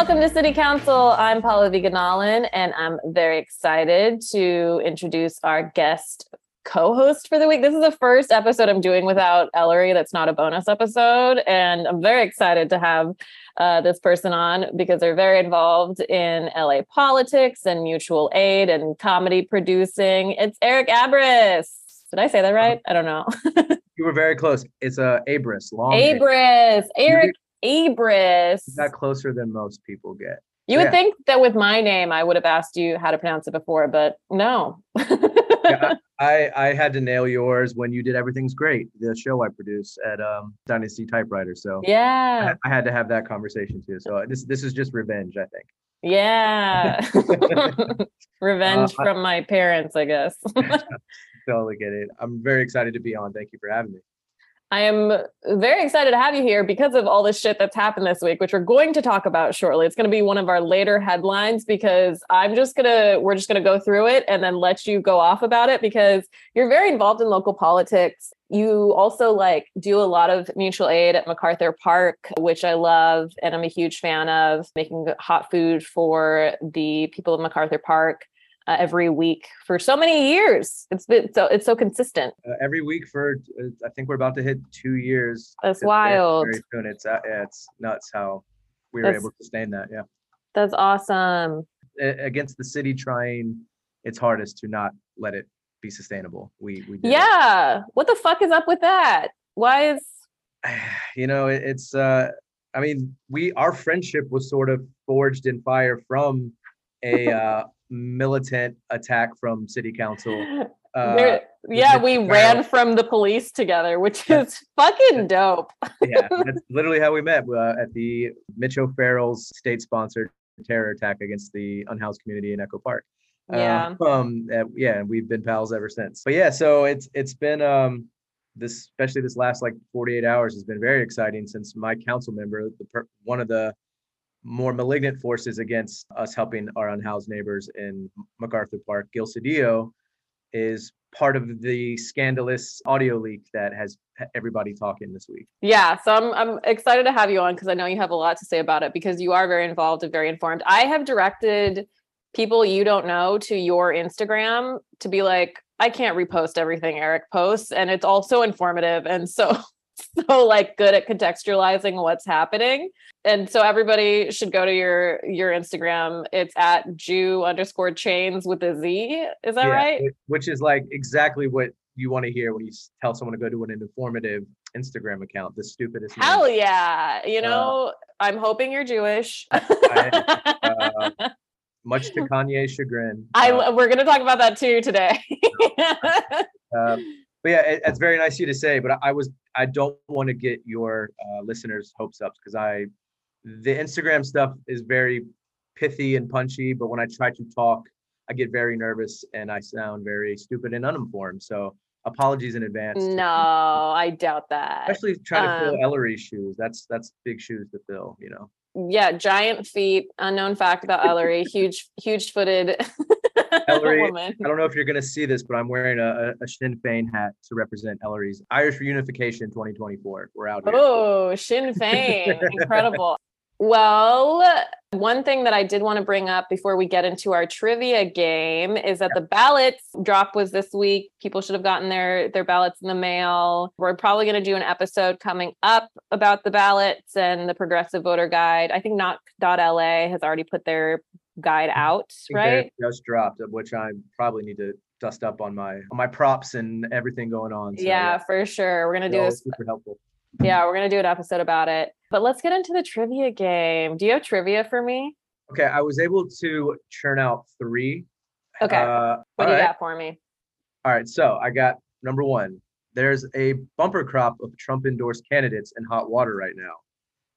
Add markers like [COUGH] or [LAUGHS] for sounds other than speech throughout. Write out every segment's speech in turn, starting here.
Welcome to City Counsel. I'm Pallavi Gunalan, and I'm very excited to introduce our guest co-host for the week. This is the first episode I'm doing without Ellery. That's not a bonus episode, and I'm very excited to have uh, this person on because they're very involved in LA politics and mutual aid and comedy producing. It's Erik Abriss. Did I say that right? I don't know. [LAUGHS] you were very close. It's a uh, Abriss. Long. Abriss. Erik Abriss. Got closer than most people get. You would think that with my name, I would have asked you how to pronounce it before, but no. yeah, [LAUGHS] I, I had to nail yours when you did Everything's Great, the show I produce at um, Dynasty Typewriter. So yeah, I, I, had to have that conversation too. So this this is just revenge, I think. Yeah, [LAUGHS] [LAUGHS] revenge uh, from my parents, I guess. totally get it. I'm very excited to be on. Thank you for having me. I am very excited to have you here because of all this shit that's happened this week, which we're going to talk about shortly. It's going to be one of our later headlines because I'm just going to, we're just going to go through it and then let you go off about it because you're very involved in local politics. You also like do a lot of mutual aid at MacArthur Park, which I love. And I'm a huge fan of making hot food for the people of MacArthur Park uh, every week for so many years. It's been so it's so consistent. Uh, every week for uh, I think we're about to hit two years. That's wild. Very soon. It's uh, it's nuts how we were that's, able to sustain that. Yeah, that's awesome. Against the city trying its hardest to not let it be sustainable. We we yeah. It. What the fuck is up with that? Why is [SIGHS] you know it, it's uh I mean we our friendship was sort of forged in fire from a uh militant attack from city council. [LAUGHS] Uh, yeah, we ran from the police together, which is fucking dope. yeah, [LAUGHS] that's literally how we met uh, at the Mitch O'Farrell's state-sponsored terror attack against the unhoused community in Echo Park. Yeah. Uh, um. yeah, and we've been pals ever since. But yeah, so it's it's been um this especially this last like 48 hours has been very exciting since my council member, the per, one of the more malignant forces against us helping our unhoused neighbors in MacArthur Park. Gil Cedillo is part of the scandalous audio leak that has everybody talking this week. Yeah, so I'm I'm excited to have you on because I know you have a lot to say about it because you are very involved and very informed. I have directed people you don't know to your Instagram to be like I can't repost everything Erik posts and it's also informative and so [LAUGHS] [LAUGHS] so like good at contextualizing what's happening. And so everybody should go to your your Instagram. It's at Jew underscore chains with a Z. Is that yeah, right? Which is like exactly what you want to hear when you tell someone to go to an informative Instagram account. The stupidest. Hell name. yeah! You uh, know, uh, I'm hoping you're Jewish. I, uh, much to [LAUGHS] Kanye's chagrin. I uh, we're gonna talk about that too today. um, [LAUGHS] but yeah, it, it's very nice of you to say. But I, I was I don't want to get your uh, listeners' hopes up because I the Instagram stuff is very pithy and punchy, but when I try to talk, I get very nervous and I sound very stupid and uninformed. So apologies in advance. No, I doubt that. Especially trying to fill um, Ellery's shoes. That's that's big shoes to fill, you know. Yeah, giant feet. Unknown fact about Ellery. huge, huge footed. [LAUGHS] [LAUGHS] Ellery, I don't know if you're going to see this, but I'm wearing a, a Sinn Féin hat to represent Ellery's Irish Reunification 2024. We're out here. Oh, Sinn Féin. [LAUGHS] Incredible. Well, one thing that I did want to bring up before we get into our trivia game is that the ballots drop was this week. People should have gotten their their ballots in the mail. We're probably going to do an episode coming up about the ballots and the progressive voter guide. I think Knock LA has already put their guide mm-hmm. out, right? Just dropped, which I probably need to dust up on my on my props and everything going on. So, yeah, yeah, for sure. We're gonna do this. Super helpful. Yeah, we're gonna do an episode about it. But let's get into the trivia game. Do you have trivia for me? Okay, I was able to churn out three. Okay. Uh, what do you right. got for me? All right, so I got number one. There's a bumper crop of Trump endorsed candidates in hot water right now.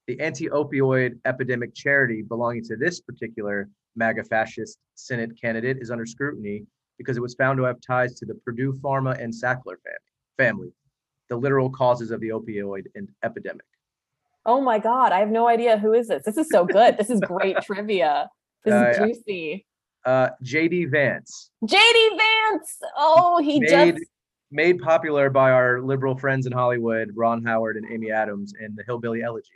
The anti opioid epidemic charity belonging to this particular MAGA fascist Senate candidate is under scrutiny because it was found to have ties to the Purdue Pharma and Sackler family the literal causes of the opioid epidemic. Oh my God, I have no idea who is this. This is so good. this is great [LAUGHS] trivia. This uh, is juicy. Uh, JD Vance. JD Vance. Oh, he made, just made popular by our liberal friends in Hollywood, Ron Howard and Amy Adams in the Hillbilly Elegy.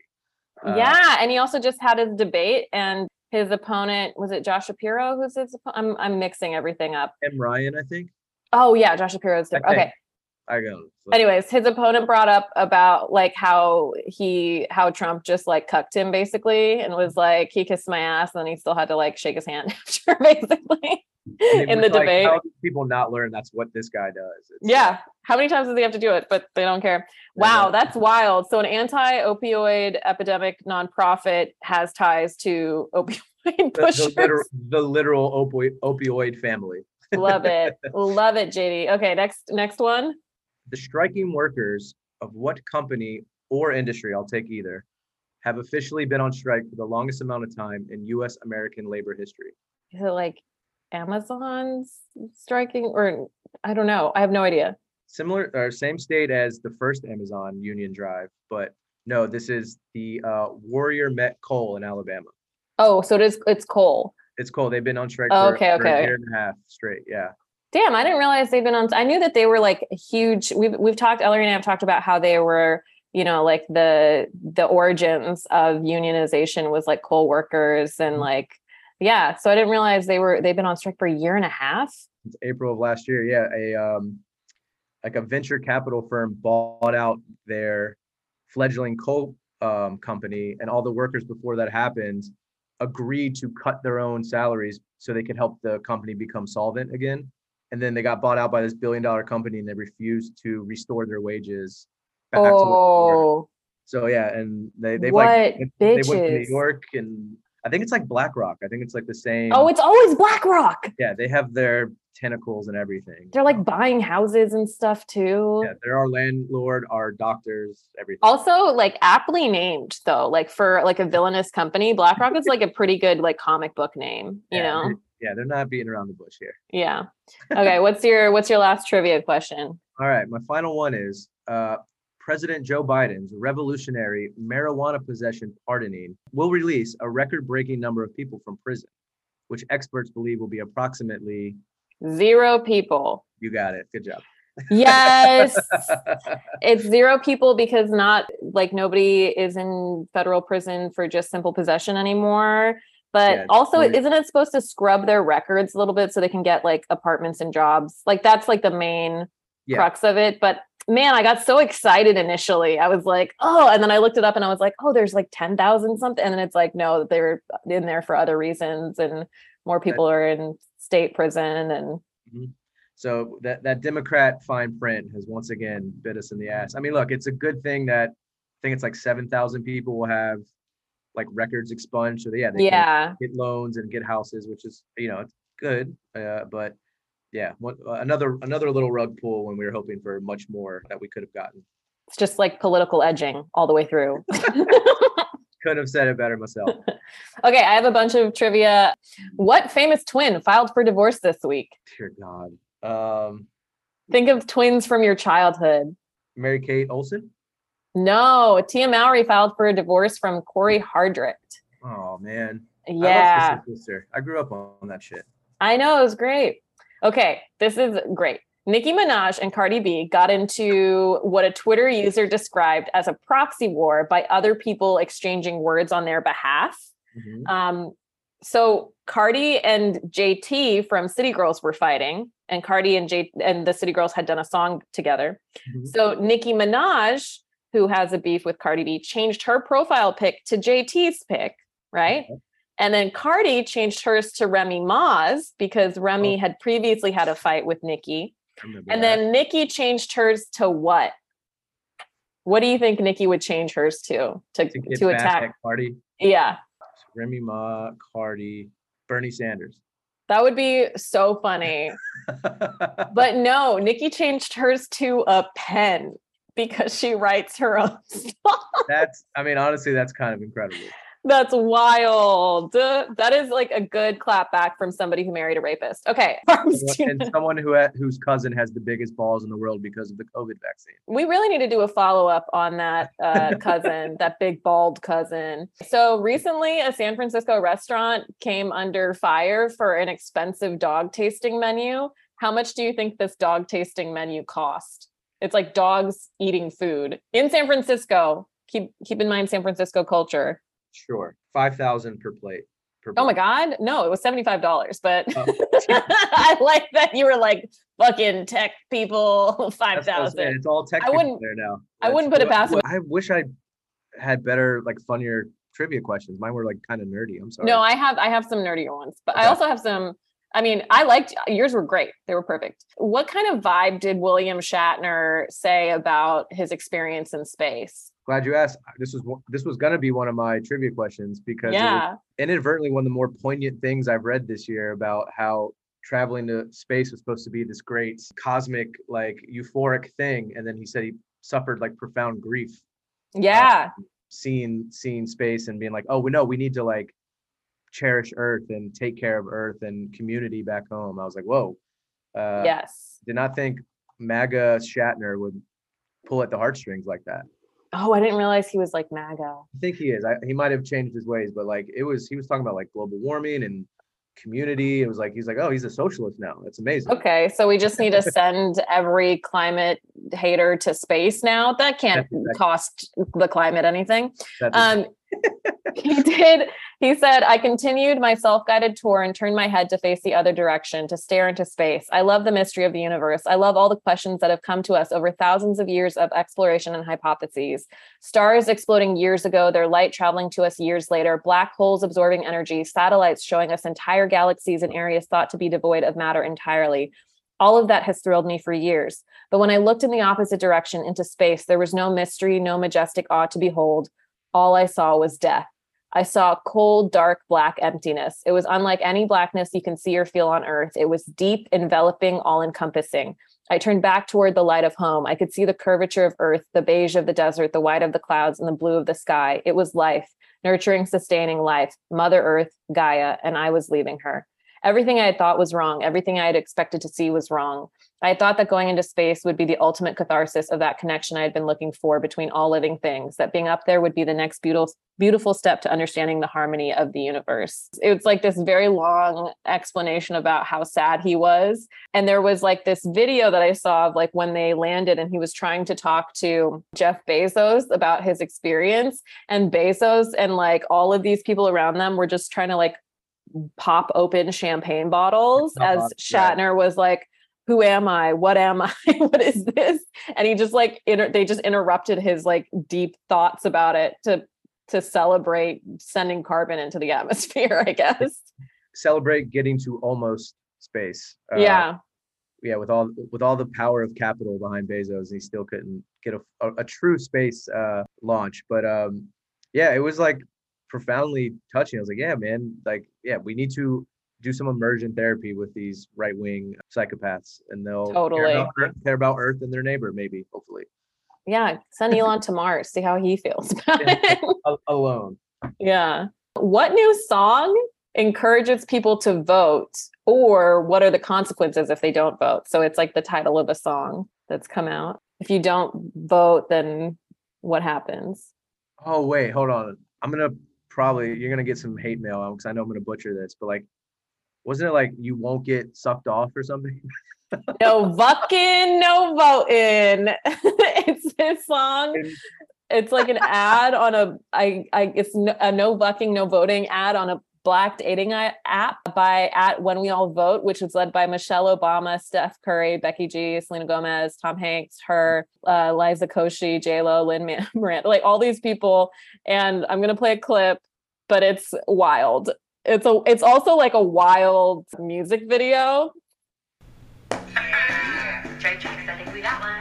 Uh, yeah, and he also just had his debate, and his opponent was it Josh Shapiro? Who's his? I'm I'm mixing everything up. M. Ryan, I think. Oh yeah, Josh Shapiro's. I Okay. I go. Anyways, his opponent brought up about like how he how Trump just like cucked him basically, and was like he kissed my ass, and then he still had to like shake his hand [LAUGHS] after basically in the debate. How do people not learn that's what this guy does? It's- Yeah. How many times does he have to do it? But they don't care. Wow, don't. that's wild. So an anti-opioid epidemic nonprofit has ties to opioid [LAUGHS] The, pushers. the, literal, the literal opioid, opioid family. Love it. [LAUGHS] Love it, JD. Okay, next next one. The striking workers of what company or industry, I'll take either, have officially been on strike for the longest amount of time in US American labor history. Is it like Amazon's striking or I don't know. I have no idea. Similar or same state as the first Amazon Union Drive, but no, this is the uh, Warrior Met Coal in Alabama. Oh, so it is it's coal. It's cool. They've been on strike Oh, for, okay, for a okay. year and a half straight. Yeah. Damn, I didn't realize they've been on. I knew that they were like huge. We've we've talked. Ellery and I have talked about how they were, you know, like the the origins of unionization was like coal workers and Mhm. like, yeah. So I didn't realize they were they've been on strike for a year and a half. Since April of last year. Yeah. A um like a venture capital firm bought out their fledgling coal um company and all the workers before that happened agreed to cut their own salaries so they could help the company become solvent again. And then they got bought out by this billion dollar company and they refused to restore their wages back to what they were. Oh, So yeah, and they they What like they went to New. York and I think it's like BlackRock. I think it's like the same. oh, it's always BlackRock. yeah, they have their tentacles and everything. They're like buying houses and stuff too. yeah, they're our landlord, our doctors, everything. Also, like aptly named though, like for like a villainous company, BlackRock is like a pretty good like comic book name, you yeah, know? yeah, they're not beating around the bush here. Yeah. Okay. what's your what's your last trivia question? [LAUGHS] All right, my final one is uh, President Joe Biden's revolutionary marijuana possession pardoning will release a record-breaking number of people from prison, which experts believe will be approximately. Zero people. You got it. Good job. Yes. [LAUGHS] it's zero people because not like nobody is in federal prison for just simple possession anymore. But Yeah, also, totally. isn't it supposed to scrub their records a little bit so they can get like apartments and jobs? Like that's like the main Yeah. crux of it. But man, I got so excited initially. I was like, oh, and then I looked it up and I was like, oh, there's like 10,000 something. And then it's like, no, they were in there for other reasons and more people are in state prison. And So that that Democrat fine print has once again bit us in the ass. I mean, look, it's a good thing that I think it's like seven thousand people will have like records expunged. So yeah, they can yeah, get loans and get houses, which is you know it's good. Uh, but yeah, one, uh, another another little rug pull when we were hoping for much more that we could have gotten. it's just like political edging all the way through. [LAUGHS] [LAUGHS] Couldn't have said it better myself. okay, I have a bunch of trivia. What famous twin filed for divorce this week? Dear God. Um, Think of twins from your childhood. Mary Kate Olsen. No, Tia Mowry filed for a divorce from Corey Hardrict. Oh man. I Yeah. love Sister. I grew up on that shit. I know it was great. Okay, this is great. Nicki Minaj and Cardi B got into what a Twitter user described as a proxy war by other people exchanging words on their behalf. Mhm. Um, so Cardi and JT from City Girls were fighting, and Cardi and J and the City Girls had done a song together. Mhm. So Nicki Minaj, who has a beef with Cardi B, changed her profile pic to JT's pic, right? Okay. And then Cardi changed hers to Remy Ma's because Remy Oh. had previously had a fight with Nicki. I remember And that. then Nicki changed hers to what? What do you think Nicki would change hers to? To, to to attack? at Cardi, Yeah. Remy Ma, Cardi, Bernie Sanders. That would be so funny. [LAUGHS] But no, Nicki changed hers to a pen because she writes her own [LAUGHS] stuff. that's, I mean, honestly, that's kind of incredible. That's wild. Uh, That is like a good clap back from somebody who married a rapist. Okay. [LAUGHS] And someone who whose cousin has the biggest balls in the world because of the COVID vaccine. we really need to do a follow up on that uh, [LAUGHS] cousin, that big bald cousin. So recently, a San Francisco restaurant came under fire for an expensive dog tasting menu. How much do you think this dog tasting menu cost? It's like dogs eating food in San Francisco. keep keep in mind San Francisco culture. Sure. Five thousand per plate. Per Oh my god, no, it was seventy five dollars. But Oh. [LAUGHS] I like that you were like fucking tech people [LAUGHS] five That's what I was saying, thousand. It's all tech I wouldn't- there now. I wouldn't put it past. I wish I had better, like funnier trivia questions. Mine were like kind of nerdy. I'm sorry. No, I have I have some nerdier ones, but I also have some. I mean, I liked yours were great. They were perfect. What kind of vibe did William Shatner say about his experience in space? Glad you asked. This was this was gonna be one of my trivia questions because Yeah. inadvertently one of the more poignant things I've read this year about how traveling to space was supposed to be this great cosmic, like euphoric thing, and then he said he suffered like profound grief Yeah. seeing seeing space and being like, oh, we know we need to like cherish Earth and take care of Earth and community back home. I was like, whoa. Uh, yes. Did not think MAGA Shatner would pull at the heartstrings like that. Oh, I didn't realize he was like MAGA. I think he is. I, he might have changed his ways, but like it was, he was talking about like global warming and community. It was like he's like, oh, he's a socialist now. That's amazing. Okay, so we just need to send every climate hater to space now. That can't exactly- cost the climate anything. Um, he did. He said, I continued my self guided tour and turned my head to face the other direction, to stare into space. I love the mystery of the universe. I love all the questions that have come to us over thousands of years of exploration and hypotheses. Stars exploding years ago, their light traveling to us years later, black holes absorbing energy, satellites showing us entire galaxies and areas thought to be devoid of matter entirely. All of that has thrilled me for years. But when I looked in the opposite direction into space, there was no mystery, no majestic awe to behold. All I saw was death. I saw cold, dark, black emptiness. It was unlike any blackness you can see or feel on earth. It was deep, enveloping, all encompassing. I turned back toward the light of home. I could see the curvature of earth, the beige of the desert, the white of the clouds, and the blue of the sky. It was life, nurturing, sustaining life, Mother Earth, Gaia, and I was leaving her. Everything I had thought was wrong. Everything I had expected to see was wrong. I thought that going into space would be the ultimate catharsis of that connection I had been looking for between all living things, that being up there would be the next beautiful beautiful step to understanding the harmony of the universe. It was like this very long explanation about how sad he was. And there was like this video that I saw of like when they landed and he was trying to talk to Jeff Bezos about his experience and Bezos and like all of these people around them were just trying to like pop open champagne bottles Oh, as yeah. Shatner was like who am I? What am I? [LAUGHS] what is this? And he just like inter- they just interrupted his like deep thoughts about it to to celebrate sending carbon into the [LAUGHS] atmosphere, I guess. Celebrate getting to almost space. Uh, yeah. yeah, with all with all the power of capital behind Bezos, he still couldn't get a, a, a true space uh, launch. But um, yeah, it was like profoundly touching. I was like, yeah, man, like yeah, we need to do some immersion therapy with these right wing psychopaths, and they'll Totally. care about, Earth, care about Earth and their neighbor, maybe, hopefully. Yeah. Send Elon to Mars, see how he feels [LAUGHS] about Yeah. it. Alone. yeah. What new song encourages people to vote, or what are the consequences if they don't vote? So it's like the title of a song that's come out. If you don't vote, then what happens? Oh wait, hold on. I'm gonna probably you're gonna get some hate mail because I know I'm gonna butcher this, but like, wasn't it like you won't get sucked off or something? [LAUGHS] No fucking no voting. [LAUGHS] it's this song. It's like an ad on a I I it's a no bucking no voting ad on a black dating app by at when we all vote, which is led by Michelle Obama, Steph Curry, Becky G, Selena Gomez, Tom Hanks, her, uh, Liza Koshy, J Lo, Lynn Miranda, like all these people. And I'm gonna play a clip, but it's wild. It's a it's also like a wild music video. Trade tricks, I think we got one.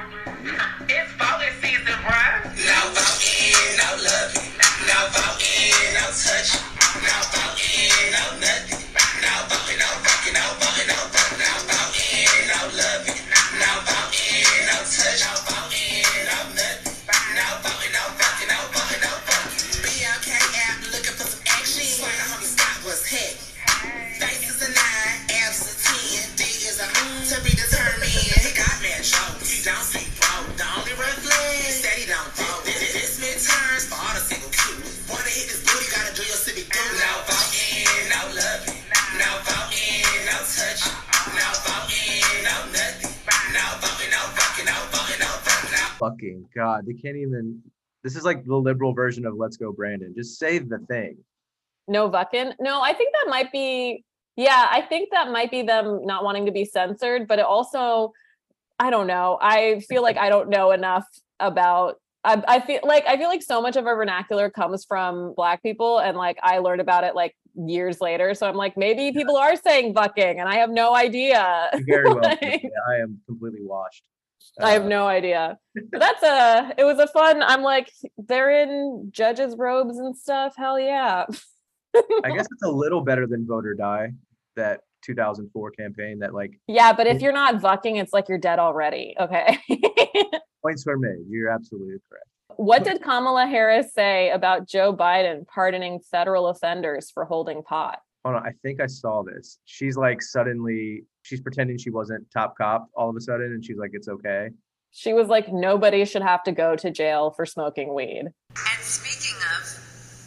[LAUGHS] It's voting season, bruh. No voting, no loving. No voting, no touching. God, they can't even. This is like the liberal version of "Let's Go, Brandon." Just say the thing. No Vuckin. No, I think that might be. Yeah, I think that might be them not wanting to be censored, but it also, I don't know. I feel like I don't know enough about. I, I feel like I feel like so much of our vernacular comes from Black people, and like I learned about it like years later. So I'm like, maybe people are saying "bucking," and I have no idea. Very well. [LAUGHS] Like- I am completely washed. I have Uh, no idea. But that's a. It was a fun. I'm like, they're in judges' robes and stuff. Hell yeah. I guess it's a little better than "Vote or Die," that 2004 campaign. That like Yeah, but if you're not vucking, it's like you're dead already. Okay. [LAUGHS] points were made. You're absolutely correct. what did Kamala Harris say about Joe Biden pardoning federal offenders for holding pot? Hold on, I think I saw this. She's like suddenly, she's pretending she wasn't top cop all of a sudden, and she's like, "It's okay." She was like, nobody should have to go to jail for smoking weed. And speaking of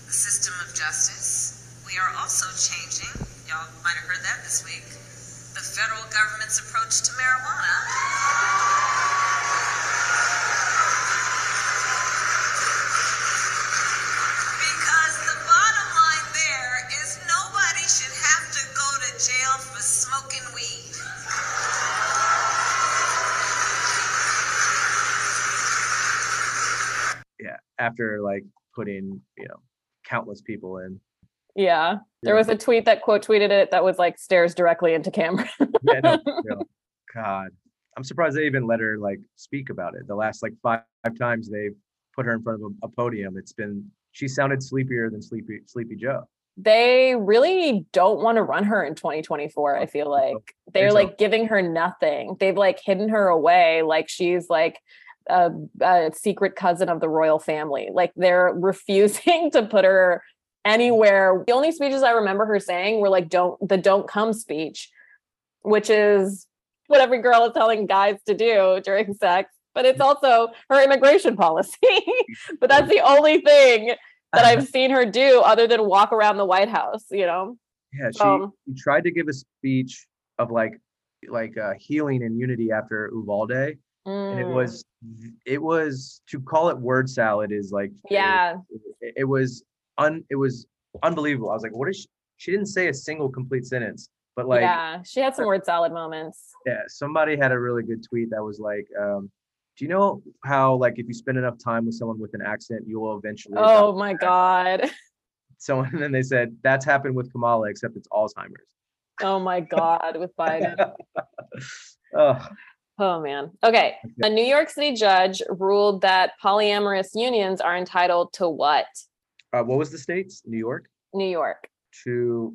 the system of justice, we are also changing, y'all might have heard that this week, the federal government's approach to marijuana. Because the bottom line there is nobody should have to go to jail for smoking weed. After like putting you know countless people in. Yeah. There was a tweet that quote tweeted it that was like stares directly into camera. Yeah, no, no. [LAUGHS] God, I'm surprised they even let her like speak about it. The last like five, five times they've put her in front of a, a podium, it's been she sounded sleepier than Sleepy Sleepy Joe. they really don't want to run her in 2024 i oh, feel like they're like giving her nothing they've like hidden her away like she's like a, a secret cousin of the royal family. Like they're [LAUGHS] refusing to put her anywhere. The only speeches i remember her saying were like don't the don't come speech which is what every girl is telling guys to do during sex but it's also her immigration policy. [LAUGHS] But that's the only thing that I've seen her do other than walk around the White House, you know? Yeah, she, Um, she tried to give a speech of like like uh, healing and unity after Uvalde, and it Mm, was it was to call it word salad is like yeah, it, it was un it was unbelievable. I was like, what is she? She didn't say a single complete sentence, but like yeah. She had some word salad moments. yeah, somebody had a really good tweet that was like, um, do you know how like if you spend enough time with someone with an accent, you will eventually Oh my God. [LAUGHS] someone? And then they said that's happened with Kamala, except it's Alzheimer's. Oh my God with Biden. [LAUGHS] Ugh. Oh man. Okay. A New York City judge ruled that polyamorous unions are entitled to what? Uh, what was the states? New York New York. to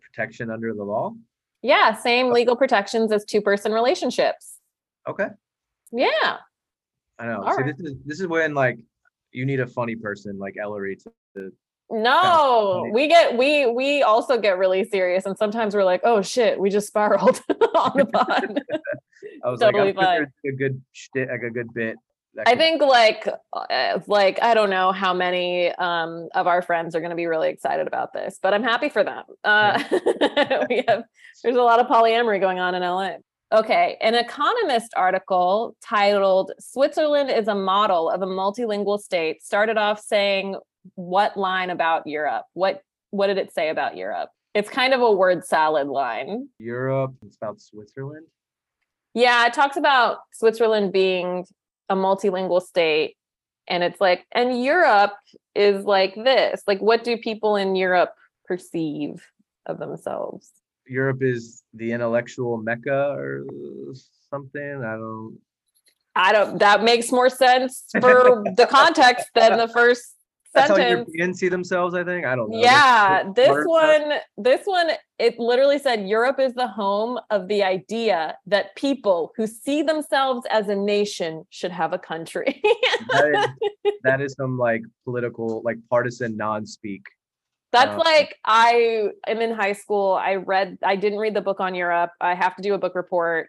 protection under the law. Yeah, same legal protections as two person relationships. Okay, Yeah. I know. All See, right. this is this is when like you need a funny person like Ellery to. to No, we get we we also get really serious and sometimes we're like, oh shit, we just spiraled [LAUGHS] on the pod. [LAUGHS] I was Totally like, I'm a good shit, like a good bit. I could- think like uh, like I don't know how many um of our friends are going to be really excited about this, but I'm happy for them. Uh [LAUGHS] we have there's a lot of polyamory going on in LA. Okay, an economist article titled Switzerland is a model of a multilingual state started off saying what line about Europe? What what did it say about Europe? It's kind of a word salad line. Europe. It's about Switzerland. Yeah, it talks about Switzerland being a multilingual state. And it's like, and Europe is like this. Like, what do people in Europe perceive of themselves? Europe is the intellectual mecca or something. I don't. I don't, that makes more sense for [LAUGHS] the context than the first That's how. Europeans see themselves. I think. I don't know. Yeah, this one, this one, it literally said Europe is the home of the idea that people who see themselves as a nation should have a country. that is, [LAUGHS] that is some like political, like partisan non-speak. That's Um, like I am in high school. I read I didn't read the book on Europe. I have to do a book report.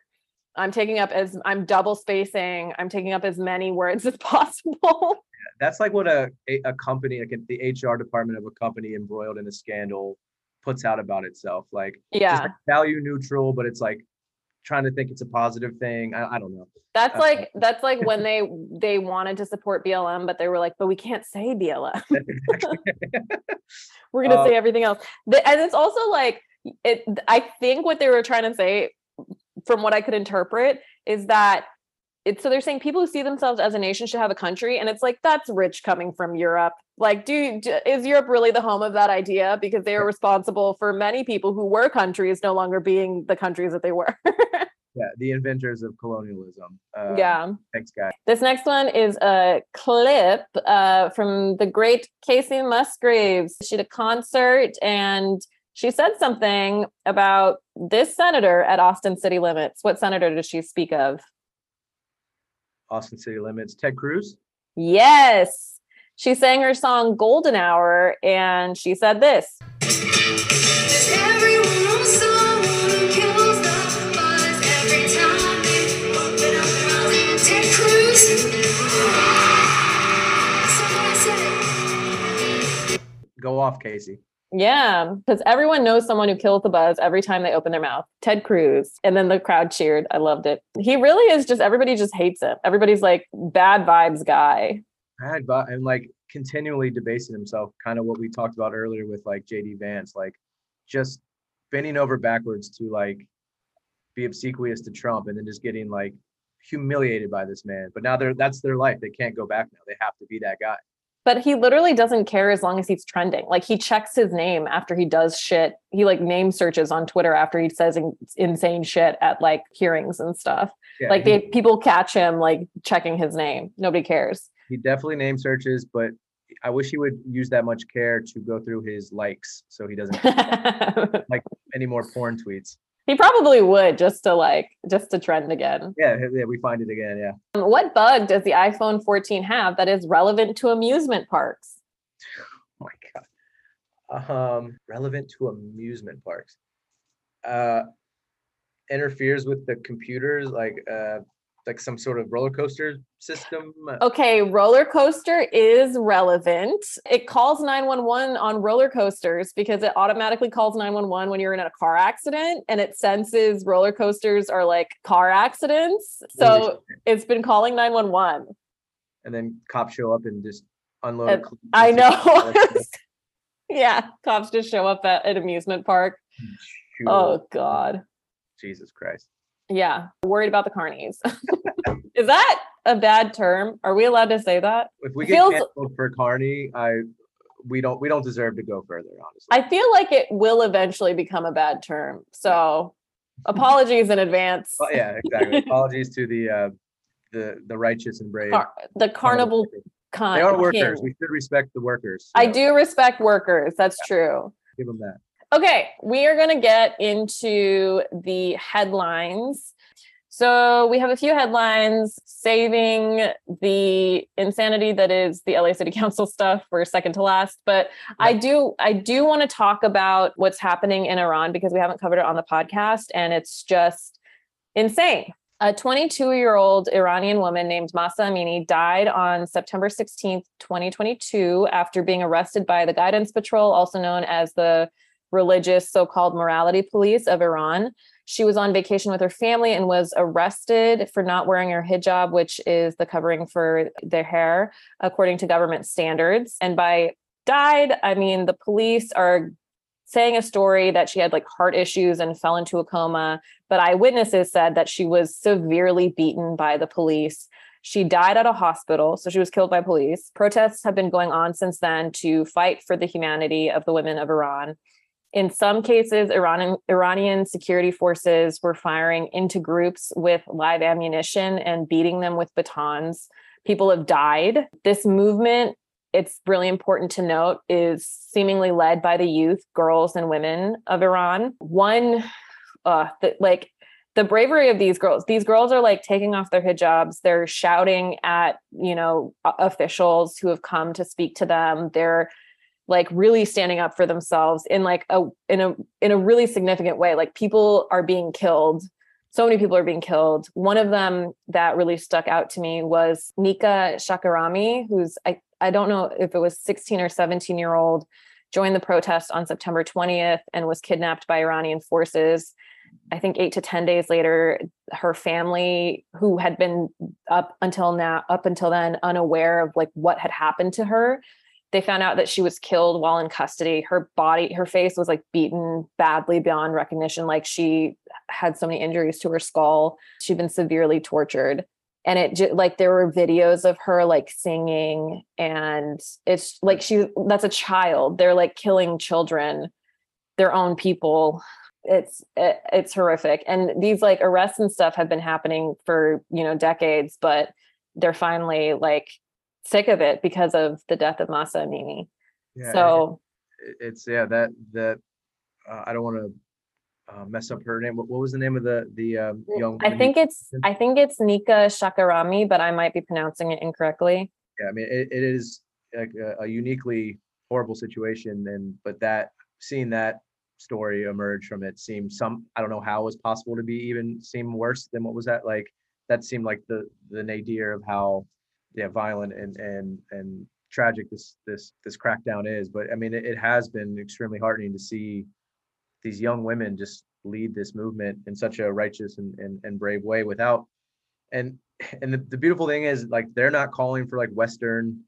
I'm taking up as I'm double spacing. I'm taking up as many words as [LAUGHS] possible. That's like what a a, company, like the HR department of a company embroiled in a scandal, puts out about itself. Like yeah. like value neutral, but it's like trying to think it's a positive thing. I, I don't know. That's Uh, like [LAUGHS] that's like when they they wanted to support BLM, but they were like, but we can't say BLM. [LAUGHS] [LAUGHS] We're gonna Uh, say everything else. The- and it's also like it. I think what they were trying to say, from what I could interpret, is that it's so they're saying people who see themselves as a nation should have a country, and it's like that's rich coming from Europe. Like, do, do is Europe really the home of that idea? Because they are responsible for many people who were countries no longer being the countries that they were. [LAUGHS] Yeah, the inventors of colonialism. Um, yeah. Thanks, guys. This next one is a clip uh, from the great Kacey Musgraves. She did a concert and she said something about this senator at Austin City Limits. What senator does she speak of? Austin City Limits. Ted Cruz. Yes. She sang her song Golden Hour and she said this. Does everyone know someone who kills the buzz every time they open up their mouth? Ted Cruz. That's what I said. Go off, Kacey. Yeah, because everyone knows someone who kills the buzz every time they open their mouth. Ted Cruz. And then the crowd cheered. I loved it. He really is just, everybody just hates him. Everybody's like, bad vibes guy. Bad, but and like continually debasing himself. Kind of what we talked about earlier with like JD Vance, like just bending over backwards to like be obsequious to Trump, and then just getting like humiliated by this man. But now they're that's their life. They can't go back now. They have to be that guy. But he literally doesn't care as long as he's trending. Like he checks his name after he does shit. He like name searches on Twitter after he says in- insane shit at like hearings and stuff. Yeah, like he, they people catch him like checking his name. Nobody cares. he definitely name searches, but I wish he would use that much care to go through his likes so he doesn't [LAUGHS] like any more porn tweets. Probably would just to like just to trend again. Yeah, yeah, we find it again. Yeah. Um, What bug does the iPhone 14 have that is relevant to amusement parks? Oh my god. Um, relevant to amusement parks. Uh, interferes with the computers, like uh, like some sort of roller coaster system. Okay, roller coaster is relevant. It calls 911 on roller coasters because it automatically calls 911 when you're in a car accident and it senses roller coasters are like car accidents. So it's been calling 911. and then cops show up and just unload. I know. [LAUGHS] yeah, cops just show up at an amusement park. them. Oh, God. Jesus Christ. Yeah, worried about the carnies. [LAUGHS] is that a bad term? Are we allowed to say that? If we get feels- canceled for Carney, I we don't we don't deserve to go further, honestly. I feel like it will eventually become a bad term. So apologies in advance. Oh, yeah, exactly. [LAUGHS] Apologies to the uh, the the righteous and brave. Car- the carnival con. They are workers. king. We should respect the workers. I do respect workers. That's true. give them that. Okay, we are going to get into the headlines. So we have a few headlines saving the insanity that is the LA City [LAUGHS] Council stuff for second to last, but I do I do want to talk about what's happening in Iran because we haven't covered it on the podcast and it's just insane. A 22 year old Iranian woman named Mahsa Amini died on September 16th, 2022, after being arrested by the Guidance Patrol, also known as the religious so called morality police of Iran. She was on vacation with her family and was arrested for not wearing her hijab, which is the covering for their hair, according to government standards. And by died, I mean the police are saying a story that she had like heart issues and fell into a coma, but eyewitnesses said that she was severely beaten by the police. She died at a hospital, so she was killed by police. Protests have been going on since then to fight for the humanity of the women of Iran. In some cases, Iranian, Iranian security forces were firing into groups with live ammunition and beating them with batons. People have died. This movement, it's really important to note, is seemingly led by the youth, girls, and women of Iran. One, uh, the, like the bravery of these girls these girls are like taking off their hijabs they're shouting at you know officials who have come to speak to them they're like really standing up for themselves in like a in a in a really significant way. Like people are being killed. So many people are being killed. One of them that really stuck out to me was nika shakarami who's i i don't know if it was 16 or 17 year old joined the protest on september 20th and was kidnapped by iranian forces. I think eight to 10 days later, her family, who had been up until now, up until then, unaware of like what had happened to her, they found out that she was killed while in custody. Her body, her face was like beaten badly beyond recognition. Like she had so many injuries to her skull. She'd been severely tortured. And it just like there were videos of her like singing, and it's like she that's a child. They're like killing children, their own people. It's it, it's horrific. And these like arrests and stuff have been happening for you know decades, but they're finally like sick of it because of the death of Mahsa Amini. Yeah, so it- it's yeah that that uh, I don't want to uh, mess up her name. What, what was the name of the the um, young? I think it's I think it's Nika Shakarami, but I might be pronouncing it incorrectly. yeah. I mean, it, it is like a, a uniquely horrible situation, and but that seeing that story emerge from it seemed some I don't know how it was possible to be even seem worse than what was that like. That seemed like the the nadir of how yeah violent and and and tragic this this this crackdown is. But I mean, it, it has been extremely heartening to see these young women just lead this movement in such a righteous and, and, and brave way without and and the, the beautiful thing is like they're not calling for like western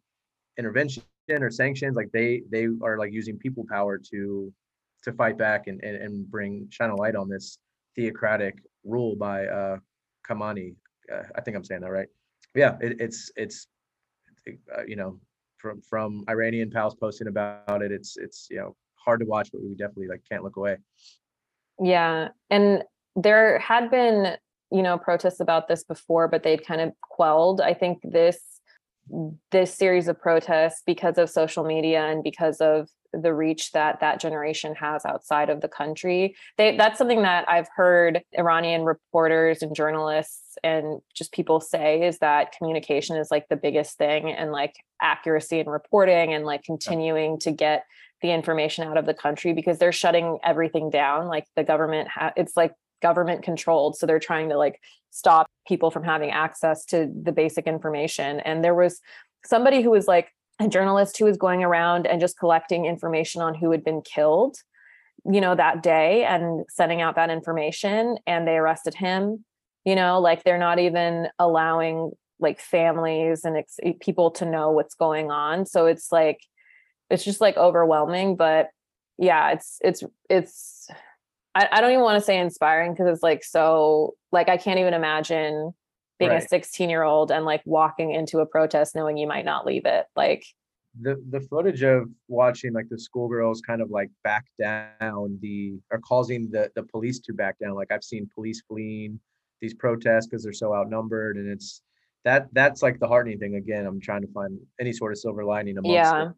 intervention or sanctions like they they are like using people power to to fight back and and, and bring shine a light on this theocratic rule by uh Khamenei uh, i think i'm saying that right yeah it, it's it's uh, you know from from iranian pals posting about it it's it's you know hard to watch but we definitely like can't look away Yeah. And there had been, you know, protests about this before, but they'd kind of quelled. I think this this series of protests because of social media and because of the reach that that generation has outside of the country they that's something that i've heard iranian reporters and journalists and just people say is that communication is like the biggest thing and like accuracy and reporting and like continuing to get the information out of the country because they're shutting everything down like the government ha- it's like government controlled so they're trying to like stop people from having access to the basic information. And there was somebody who was like a journalist who was going around and just collecting information on who had been killed you know that day and sending out that information and they arrested him you know like they're not even allowing like families and ex- people to know what's going on. So it's like it's just like overwhelming but yeah it's it's it's i, I don't even want to say inspiring because it's like so like i can't even imagine being a 16 year old and like walking into a protest knowing you might not leave it like the the footage of watching like the schoolgirls kind of like back down the or causing the the police to back down like i've seen police fleeing these protests because they're so outnumbered and it's that that's like the heartening thing again i'm trying to find any sort of silver lining amongst yeah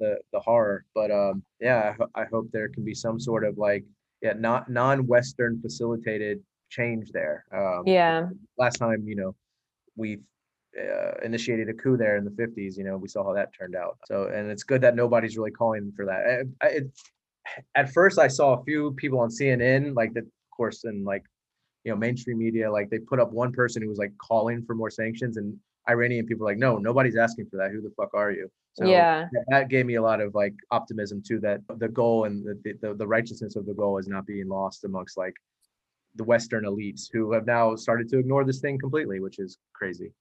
the, the horror but um yeah I, I hope there can be some sort of like yeah not non-western facilitated change there um yeah last time, you know, we uh, initiated a coup there in the 50s, you know, we saw how that turned out. So, and it's good that nobody's really calling for that. I, I, it, at first, I saw a few people on CNN, like, the, of course, in like, you know, mainstream media, like they put up one person who was like calling for more sanctions, and Iranian people were like, no, nobody's asking for that. Who the fuck are you? So yeah that- that gave me a lot of like optimism too, that the goal and the, the, the righteousness of the goal is not being lost amongst like the Western elites who have now started to ignore this thing completely, which is crazy.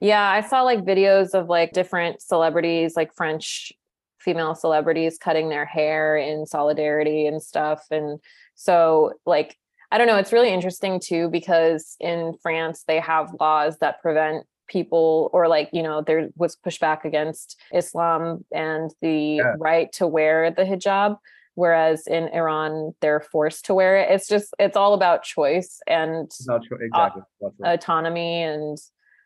Yeah, I saw like videos of like different celebrities, like French female celebrities cutting their hair in solidarity and stuff. And so, like, I don't know, it's really interesting too, because in France, they have laws that prevent people, or like, you know, there was pushback against Islam and the Yeah. right to wear the hijab. Whereas in Iran, they're forced to wear it. It's just, it's all about choice and about cho- exactly. autonomy and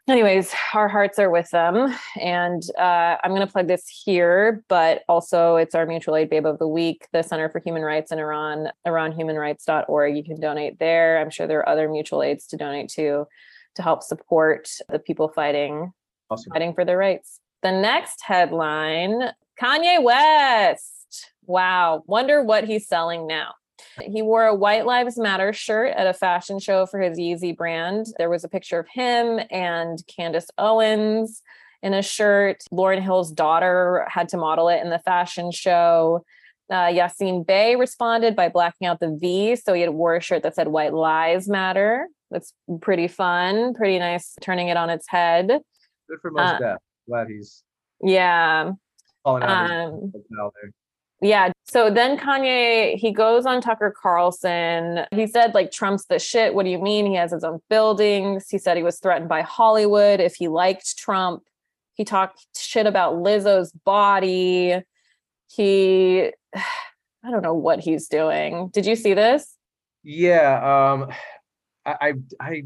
anyways our hearts are with them and uh, i'm going to plug this here but also it's our mutual aid babe of the week the center for human rights in iran iranhumanrights.org you can donate there i'm sure there are other mutual aids to donate to to help support the people fighting awesome. fighting for their rights. The next headline Kanye West. Wow. Wonder what he's selling now. He wore a White Lives Matter shirt at a fashion show for his Yeezy brand. There was a picture of him and Candace Owens in a shirt. Lauryn Hill's daughter had to model it in the fashion show. Uh, Yasiin Bey responded by blacking out the V. So he had wore a shirt that said White Lives Matter. That's pretty fun, pretty nice, turning it on its head. Good for most Uh. Glad he's Yeah. calling out Um, out there. Yeah. So then Kanye, he goes on Tucker Carlson. He said, like, Trump's the shit. What do you mean? He has his own buildings. He said he was threatened by Hollywood if he liked Trump. He talked shit about Lizzo's body. He, [SIGHS] I don't know what he's doing. Did you see this? Yeah, um, I, I, I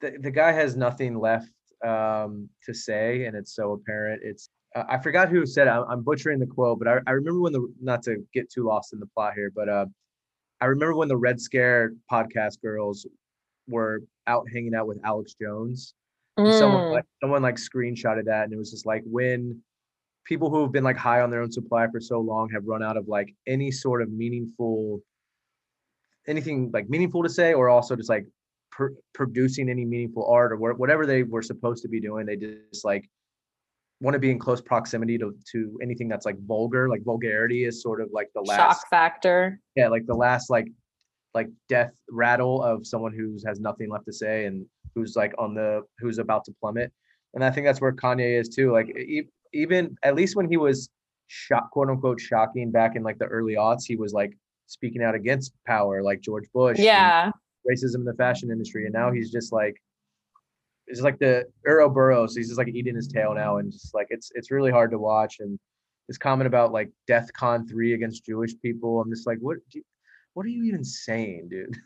the, the guy has nothing left um, to say, and it's so apparent. It's I forgot who said it. I'm, butchering the quote, but I, I remember when the not to get too lost in the plot here, but uh, I remember when the Red Scare podcast girls were out hanging out with Alex Jones. and Someone Mm, like someone like screenshotted that, and it was just like when people who have been like high on their own supply for so long have run out of like any sort of meaningful anything like meaningful to say or also just like pr- producing any meaningful art or wha- whatever they were supposed to be doing they just like want to be in close proximity to to anything that's like vulgar like vulgarity is sort of like the last shock factor. yeah like the last like like death rattle of someone who's has nothing left to say and who's like on the who's about to plummet and i think that's where kanye is too like e- even at least when he was shock quote unquote shocking back in like the early aughts he was like speaking out against power like george bush Yeah. racism in the fashion industry and now he's just like it's like the Euro Ouroboros. He's just like eating his tail now, and just like it's it's really hard to watch. And this comment about like Death Con three against Jewish people, I'm just like, what? You, what are you even saying, dude?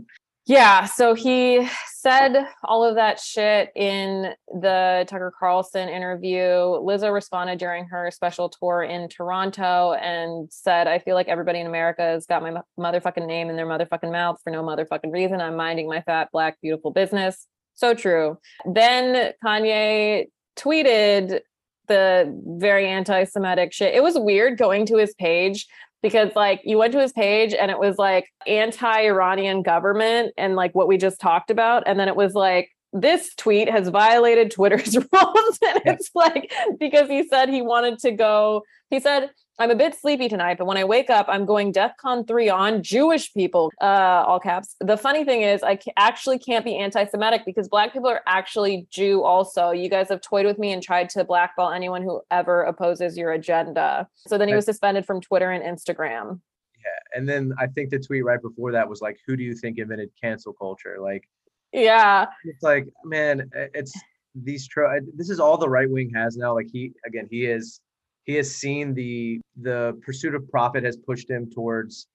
[LAUGHS] Yeah, so he said all of that shit in the Tucker Carlson interview. Lizzo responded during her special tour in Toronto and said, I feel like everybody in America has got my motherfucking name in their motherfucking mouth for no motherfucking reason. I'm minding my fat, black, beautiful business. So true. Then Kanye tweeted the very anti Semitic shit. It was weird going to his page because like you went to his page and it was like anti-Iranian government and like what we just talked about and then it was like this tweet has violated Twitter's [LAUGHS] rules. And it's like because he said he wanted to go he said I'm a bit sleepy tonight but when I wake up I'm going DEFCON 3 on Jewish people uh all caps. The funny thing is I actually can't be anti-Semitic because black people are actually Jew also. You guys have toyed with me and tried to blackball anyone who ever opposes your agenda. So then he was suspended from Twitter and Instagram. Yeah. And then I think the tweet right before that was like, "Who do you think invented cancel culture?" Like yeah it's like, man, it's these. Tro- this is all the right wing has now. Like he again, he is he has seen the the pursuit of profit has pushed him towards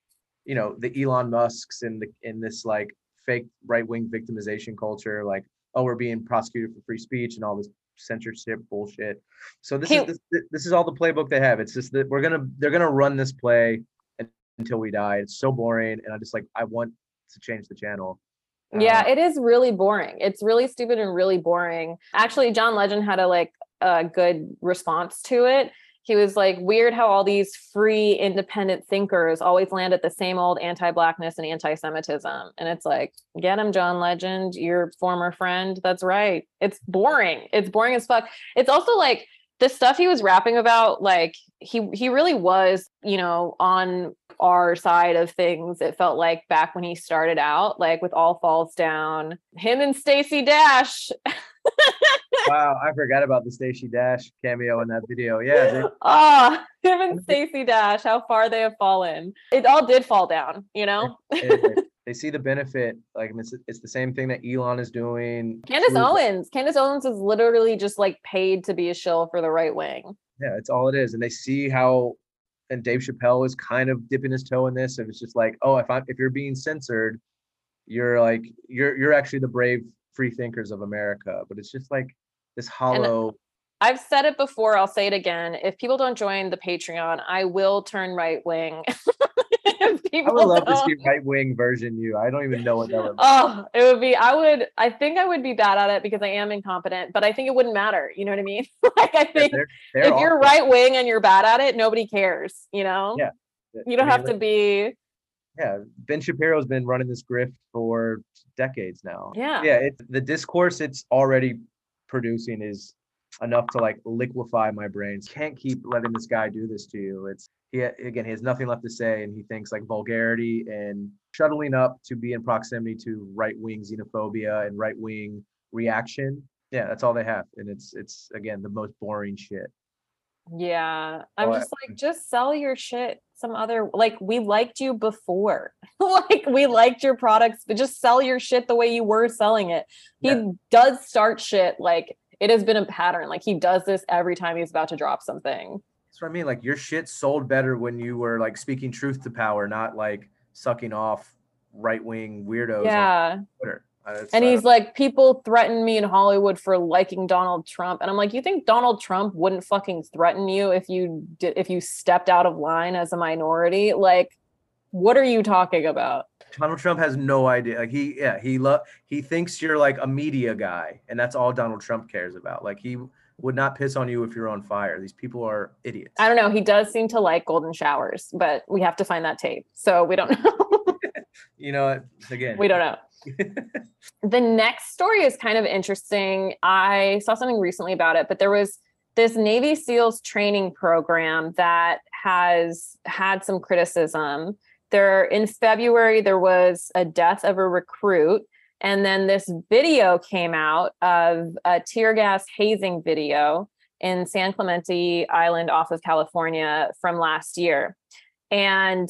you know the Elon Musk's and the in this like fake right wing victimization culture like oh we're being prosecuted for free speech and all this censorship bullshit so this Hey- is this, this is all the playbook they have it's just that we're gonna they're gonna run this play until we die it's so boring and I just like I want to change the channel Yeah, Uh, it is really boring. It's really stupid and really boring. Actually, John Legend had a like a good response to it. He was like, weird how all these free independent thinkers always land at the same old anti-blackness and anti-Semitism. And it's like, get him, John Legend, your former friend. That's right. It's boring. It's boring as fuck. It's also like the stuff he was rapping about, like he he really was, you know, on our side of things it felt like back when he started out like with all falls down him and Stacey Dash. [LAUGHS] Wow I forgot about the Stacey Dash cameo in that video. Yeah they- oh ah, him and Stacey Dash how far they have fallen. It all did fall down you know? It- it- they see the benefit like it's, it's the same thing that Elon is doing Candace Owens Candace Owens is literally just like paid to be a shill for the right wing Yeah, it's all it is. And they see how and Dave Chappelle is kind of dipping his toe in this. And it's just like, oh, if I'm if you're being censored, you're like you're you're actually the brave free thinkers of America. But it's just like this hollow I've said it before I'll say it again if people don't join the Patreon I will turn right wing [LAUGHS] If [LAUGHS] I would love to see right wing version you. I don't even know what that would look Oh, it would be. I would. I think I would be bad at it because I am incompetent. But I think it wouldn't matter. You know what I mean? [LAUGHS] like I think They're- they're if you're right wing and you're bad at it, nobody cares. You know. Yeah. You don't I have to be. Yeah, Ben Shapiro's been running this grift for decades now. Yeah. Yeah, it's the discourse it's already producing is enough to like liquefy my brain. Can't keep letting this guy do this to you. It's he again, he has nothing left to say, and he thinks like vulgarity and shuttling up to be in proximity to right wing xenophobia and right wing reaction. Yeah, that's all they have, and it's it's again the most boring shit. Yeah. I'm just like, just sell your shit some other like we liked you before. [LAUGHS] like we liked your products, but just sell your shit the way you were selling it. He Yeah. does start shit like it has been a pattern. Like he does this every time he's about to drop something. That's what I mean. Like your shit sold better when you were like speaking truth to power, not like sucking off right wing weirdos on Yeah. Twitter. Uh, And uh, he's like, people threaten me in Hollywood for liking Donald Trump. And I'm like, you think Donald Trump wouldn't fucking threaten you if you did if you stepped out of line as a minority? Like, what are you talking about? Donald Trump has no idea. Like he, yeah, he love he thinks you're like a media guy, and that's all Donald Trump cares about. Like he would not piss on you if you're on fire. These people are idiots. I don't know. He does seem to like golden showers, but we have to find that tape. So we don't know. [LAUGHS] You know, again, we don't know. [LAUGHS] the next story is kind of interesting. I saw something recently about it, but there was this Navy SEALs training program that has had some criticism. There in February, there was a death of a recruit. And then this video came out of a tear gas hazing video in San Clemente Island off of California from last year. And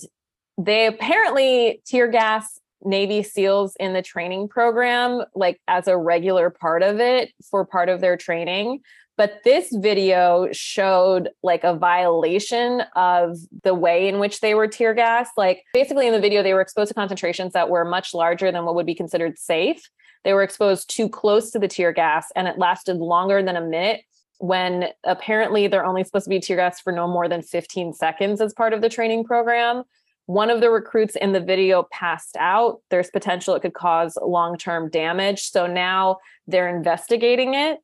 they apparently tear gas Navy SEALs in the training program, like as a regular part of it for part of their training. But this video showed like a violation of the way in which they were tear gassed. Like basically in the video, they were exposed to concentrations that were much larger than what would be considered safe. They were exposed too close to the tear gas and it lasted longer than a minute when apparently they're only supposed to be tear gassed for no more than 15 seconds as part of the training program. One of the recruits in the video passed out. There's potential it could cause long term damage. So now they're investigating it.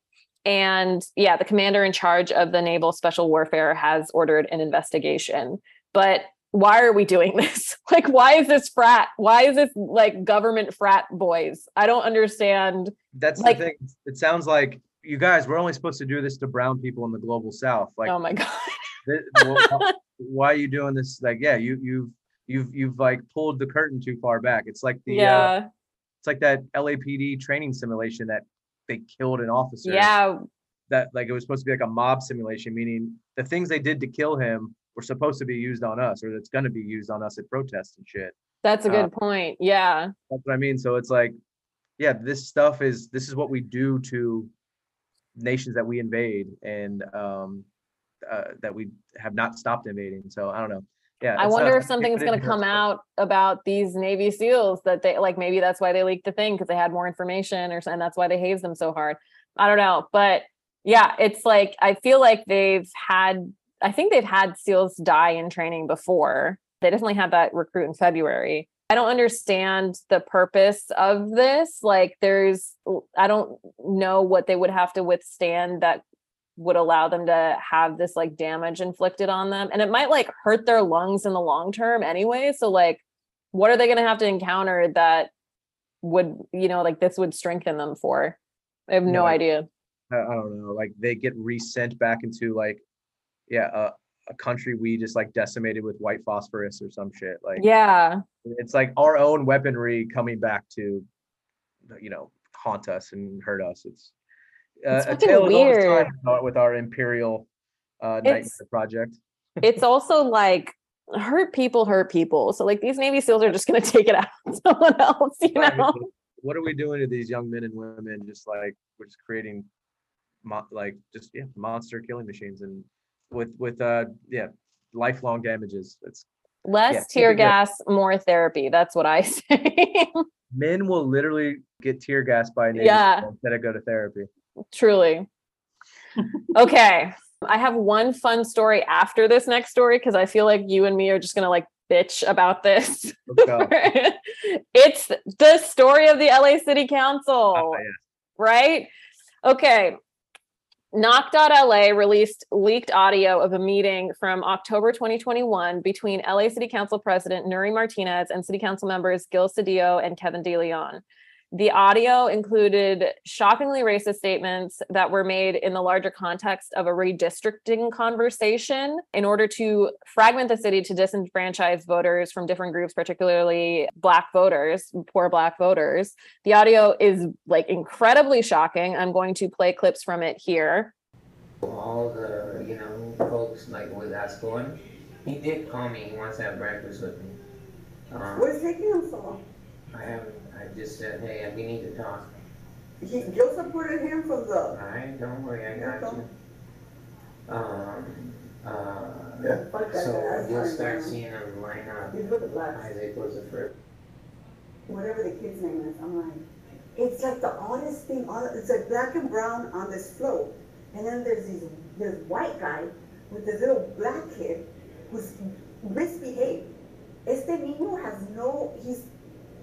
And yeah, the commander in charge of the Naval Special Warfare has ordered an investigation. But why are we doing [LAUGHS] this? Like, why is this frat? Why is this like government frat boys? I don't understand. That's like- the thing. It sounds like you guys. We're only supposed to do this to brown people in the global south. Like, oh my [LAUGHS] God. why are you doing this? Like, yeah, you you've you've you've like pulled the curtain too far back. It's like the uh, yeah. it's like that LAPD training simulation that they killed an officer. Yeah. that like it was supposed to be like a mob simulation, meaning the things they did to kill him were supposed to be used on us, or that's going to be used on us at protests and shit. That's a Uh, good point. Yeah. That's what I mean. So it's like, yeah, this stuff is this is what we do to nations that we invade and um uh, that we have not stopped invading. So I don't know. Yeah, I wonder if something's going to come out about these Navy SEALs that they like. Maybe that's why they leaked the thing because they had more information, or and that's why they hazed them so hard. I don't know, but yeah, it's like I feel like they've had. I think they've had SEALs die in training before. They definitely had that recruit in February. I don't understand the purpose of this. Like, there's, I don't know what they would have to withstand that would allow them to have this like damage inflicted on them and it might like hurt their lungs in the long term anyway so like what are they going to have to encounter that would you know like this would strengthen them for i have no idea I, I don't know. Like they get resent back into like, yeah, a, a country we just like decimated with white phosphorus or some shit. Like, yeah it's like our own weaponry coming back to you know haunt us and hurt us it's, uh, a tale as time weird. with our- imperial uh nightmare project. It's also like hurt people hurt people. So like these navy seals are just going [LAUGHS] to take it out on someone else you Right, know? what are we doing to these young men and women? Just like we're just creating mo- like just yeah monster killing machines and with with uh yeah lifelong damages. It's less Yeah, tear good. gas more therapy. That's what i [LAUGHS] say. Men will literally get tear gas by Navy Yeah. Instead of go to therapy Truly. okay. I have one fun story after this next story because I feel like you and me are just going to like bitch about this. Let's [LAUGHS] it's the story of the LA City Council, Ah, yeah. right? Okay. Knock LA released leaked audio of a meeting from October 2021 between LA City Council President Nury Martinez and City Council members Gil Cedillo and Kevin De Leon. The audio included shockingly racist statements that were made in the larger context of a redistricting conversation in order to fragment the city to disenfranchise voters from different groups, particularly Black voters, poor Black voters. The audio is like incredibly shocking. I'm going to play clips from it here. all the, you know, folks like with Gascon, he did call me, he wants to have breakfast with me. Um, What is taking him so long? I haven't, I just said, hey, we need to talk. He, Joe supported him from the, Alright, don't worry, I got you. Um, uh, fuck that so that's you'll start seeing him line up. He's with the blacks, Isaac was the first. whatever the kid's name is, I'm like, it's like the oddest thing, all, it's like black and brown on this float. And then there's these, this white guy with this little black kid who's misbehaved. Este niño has no, he's,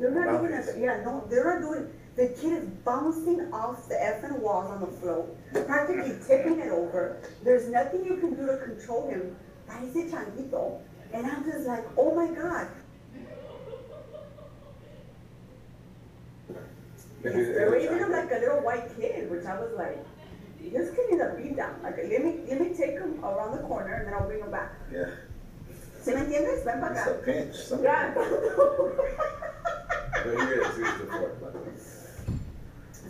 they're not doing even, yeah, no, they're not doing, the kid is bouncing off the effing walls on the float, practically tipping it over. There's nothing you can do to control him. Parece changuito. And I'm just like, oh my God. They were even like a little white kid, which I was like, this kid needs a beat down. Like, let me, let me take him around the corner and then I'll bring him back. Yeah, ¿Sí me entiendes? Ven para it's a acá. pinch. Some- Yeah. But you guys use the fork, by the way.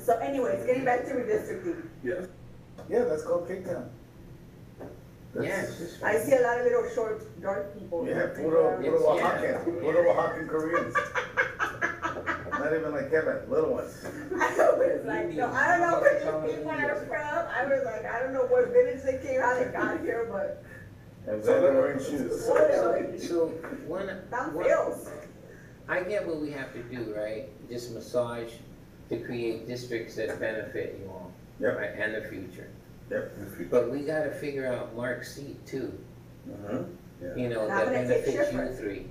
So anyways, getting back to redistricting. Yeah. Yeah, that's called Cape Town. Yeah. I see a lot of little short, dark people. Yeah, uh, puro, Yes, puro yeah. Oaxacan, puro Oaxacan Koreans. Not even like Kevin, little ones. [LAUGHS] I was like, no, I don't know where these people are from. I was like, I don't know what village they came, how they got here, but And then they're wearing shoes. So, one, Down one, feels. I get what we have to do, right? Just massage to create districts that benefit you all. Yep. Right, and the future. Yep. But we gotta figure out Mark's seat too, Mhm. you know, How that can I take benefits you Schiffer? three.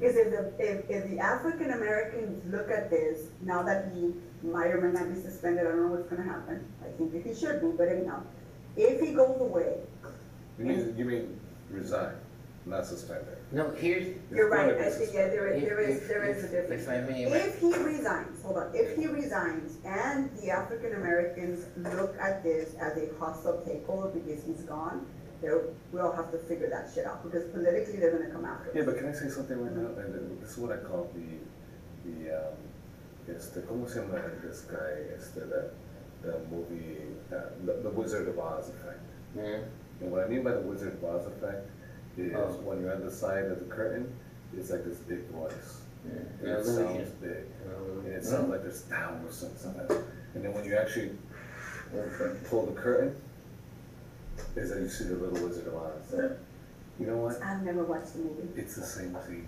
Is if the, if, if the African Americans look at this, now that he might or may not be suspended, I don't know what's gonna happen. I think that he should be, but anyhow, if he goes away, You mean, you mean resign, not suspended? No, here's, you're It's gonna right, be I think, yeah, there is, there is, there is a if, difference. if I may. If he resigns, hold on, if he resigns and the African Americans look at this as a hostile takeover because he's gone, they'll, we'll have to figure that shit out, because politically, they're gonna come after us. Yeah, but can I say something right now? And then this is what I call the, the, um, este, ¿cómo se llama this guy? Este, the, the movie, uh, the, the Wizard of Oz effect. Mhm. And what I mean by the Wizard of Oz effect is Oh. when you're on the side of the curtain, it's like this big voice. And it Illusion. sounds big. And it sounds like there's thousands and something. And then when you actually pull the curtain, is that you see the little Wizard of Oz. You know what? I've never watched the movie, It's the same thing.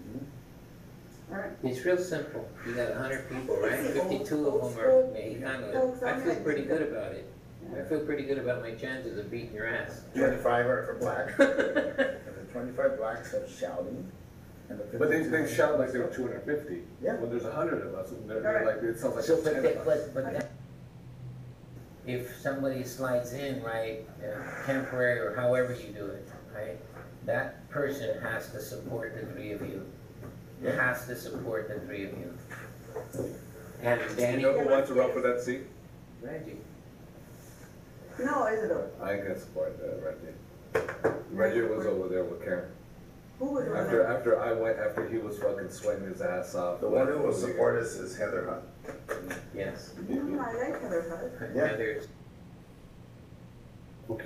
Mm-hmm. alright. It's real simple. You got a hundred people, right? It's the old- Fifty-two of them are school Mexicanos. folks I feel pretty good about it. I feel pretty good about my chances of beating your ass. Twenty-five are for black. [LAUGHS] And the twenty-five blacks are shouting. and the But they, 52 they shout like there were two hundred and fifty. Yeah. When there's a hundred of us, and they're, they're like, it sounds like So, there's but, ten that- of us. but, but that, if somebody slides in, right, uh, temporary or however you do it, right, that person has to support the three of you. Has to support the three of you. And Danny, who wants to run for that seat? Reggie, No, Isidore, I can support that, Reggie. Reggie was over there with Karen. who was over After, there? after I went, after he was fucking sweating his ass off. The one who will support us is Heather Hutt. yes. No, I like Heather Hutt. Yeah. Heather's-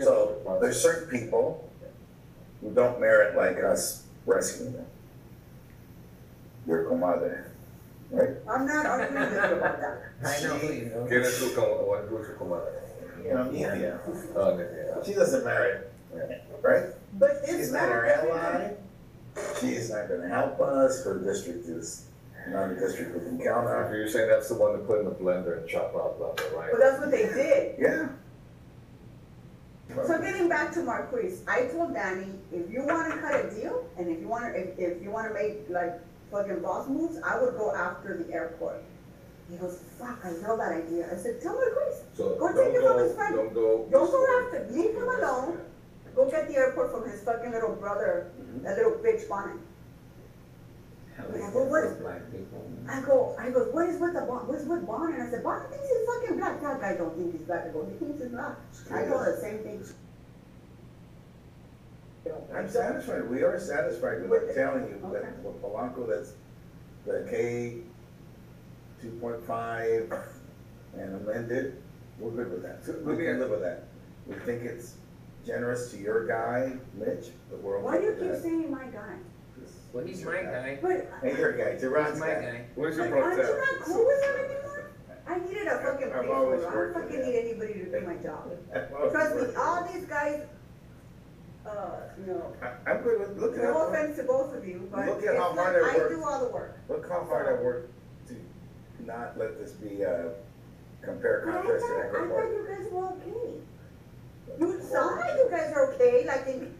So, there's certain people who don't merit like us rescuing them. Your comadre, right? I'm not arguing with you about that. I know who you know. ¿Quién es tu your comadre? You know, yeah, yeah. Oh, yeah. She doesn't merit, right? But it's She's not. not our ally. She's not gonna help us. Her district is not a district we can count on. you're saying that's the one to put in the blender and chop up, left and right. But that's what they did. Yeah. So getting back to Marqueece, I told Danny, if you wanna cut a deal, and if you wanna, if, if you wanna make like fucking boss moves, I would go after the airport. He goes, fuck, I love that idea. I said, tell Marqueece, So Go don't take it from go, his friend. don't go. don't go after, leave him alone. Go get the airport from his fucking little brother, mm-hmm. that little bitch Bonin. Hell, Yeah, it's well, what- black people. I go, I go, what is with the Bon, what's with Bon? And I said, Bon thinks he's fucking black. That guy don't think he's black. I go, he thinks he's black. I told her the same thing. I'm satisfied, we are satisfied, but I'm telling you, Okay. that with Polanco, that's the K two point five and amended, we're good with that. We can live with that. We think it's generous to your guy, Mitch, but we're Why do okay you with keep that. saying my guy? Well, he's my guy. But, Hey, your guy, He's Duran's my guy. guy. Where's your like, aren't you protest? not cool with him anymore? I needed a fucking I've always placeholder. I don't with fucking that. need anybody to do my job. [LAUGHS] Trust me, all these guys, uh, you know, I- I'm good with, look at no how, offense to both of you, but Look at how like, hard I I worked. do all the work. look how hard I worked to not let this be, uh, compare But I thought, contrast to I that thought you guys were okay. You sound like you guys are okay, like, in,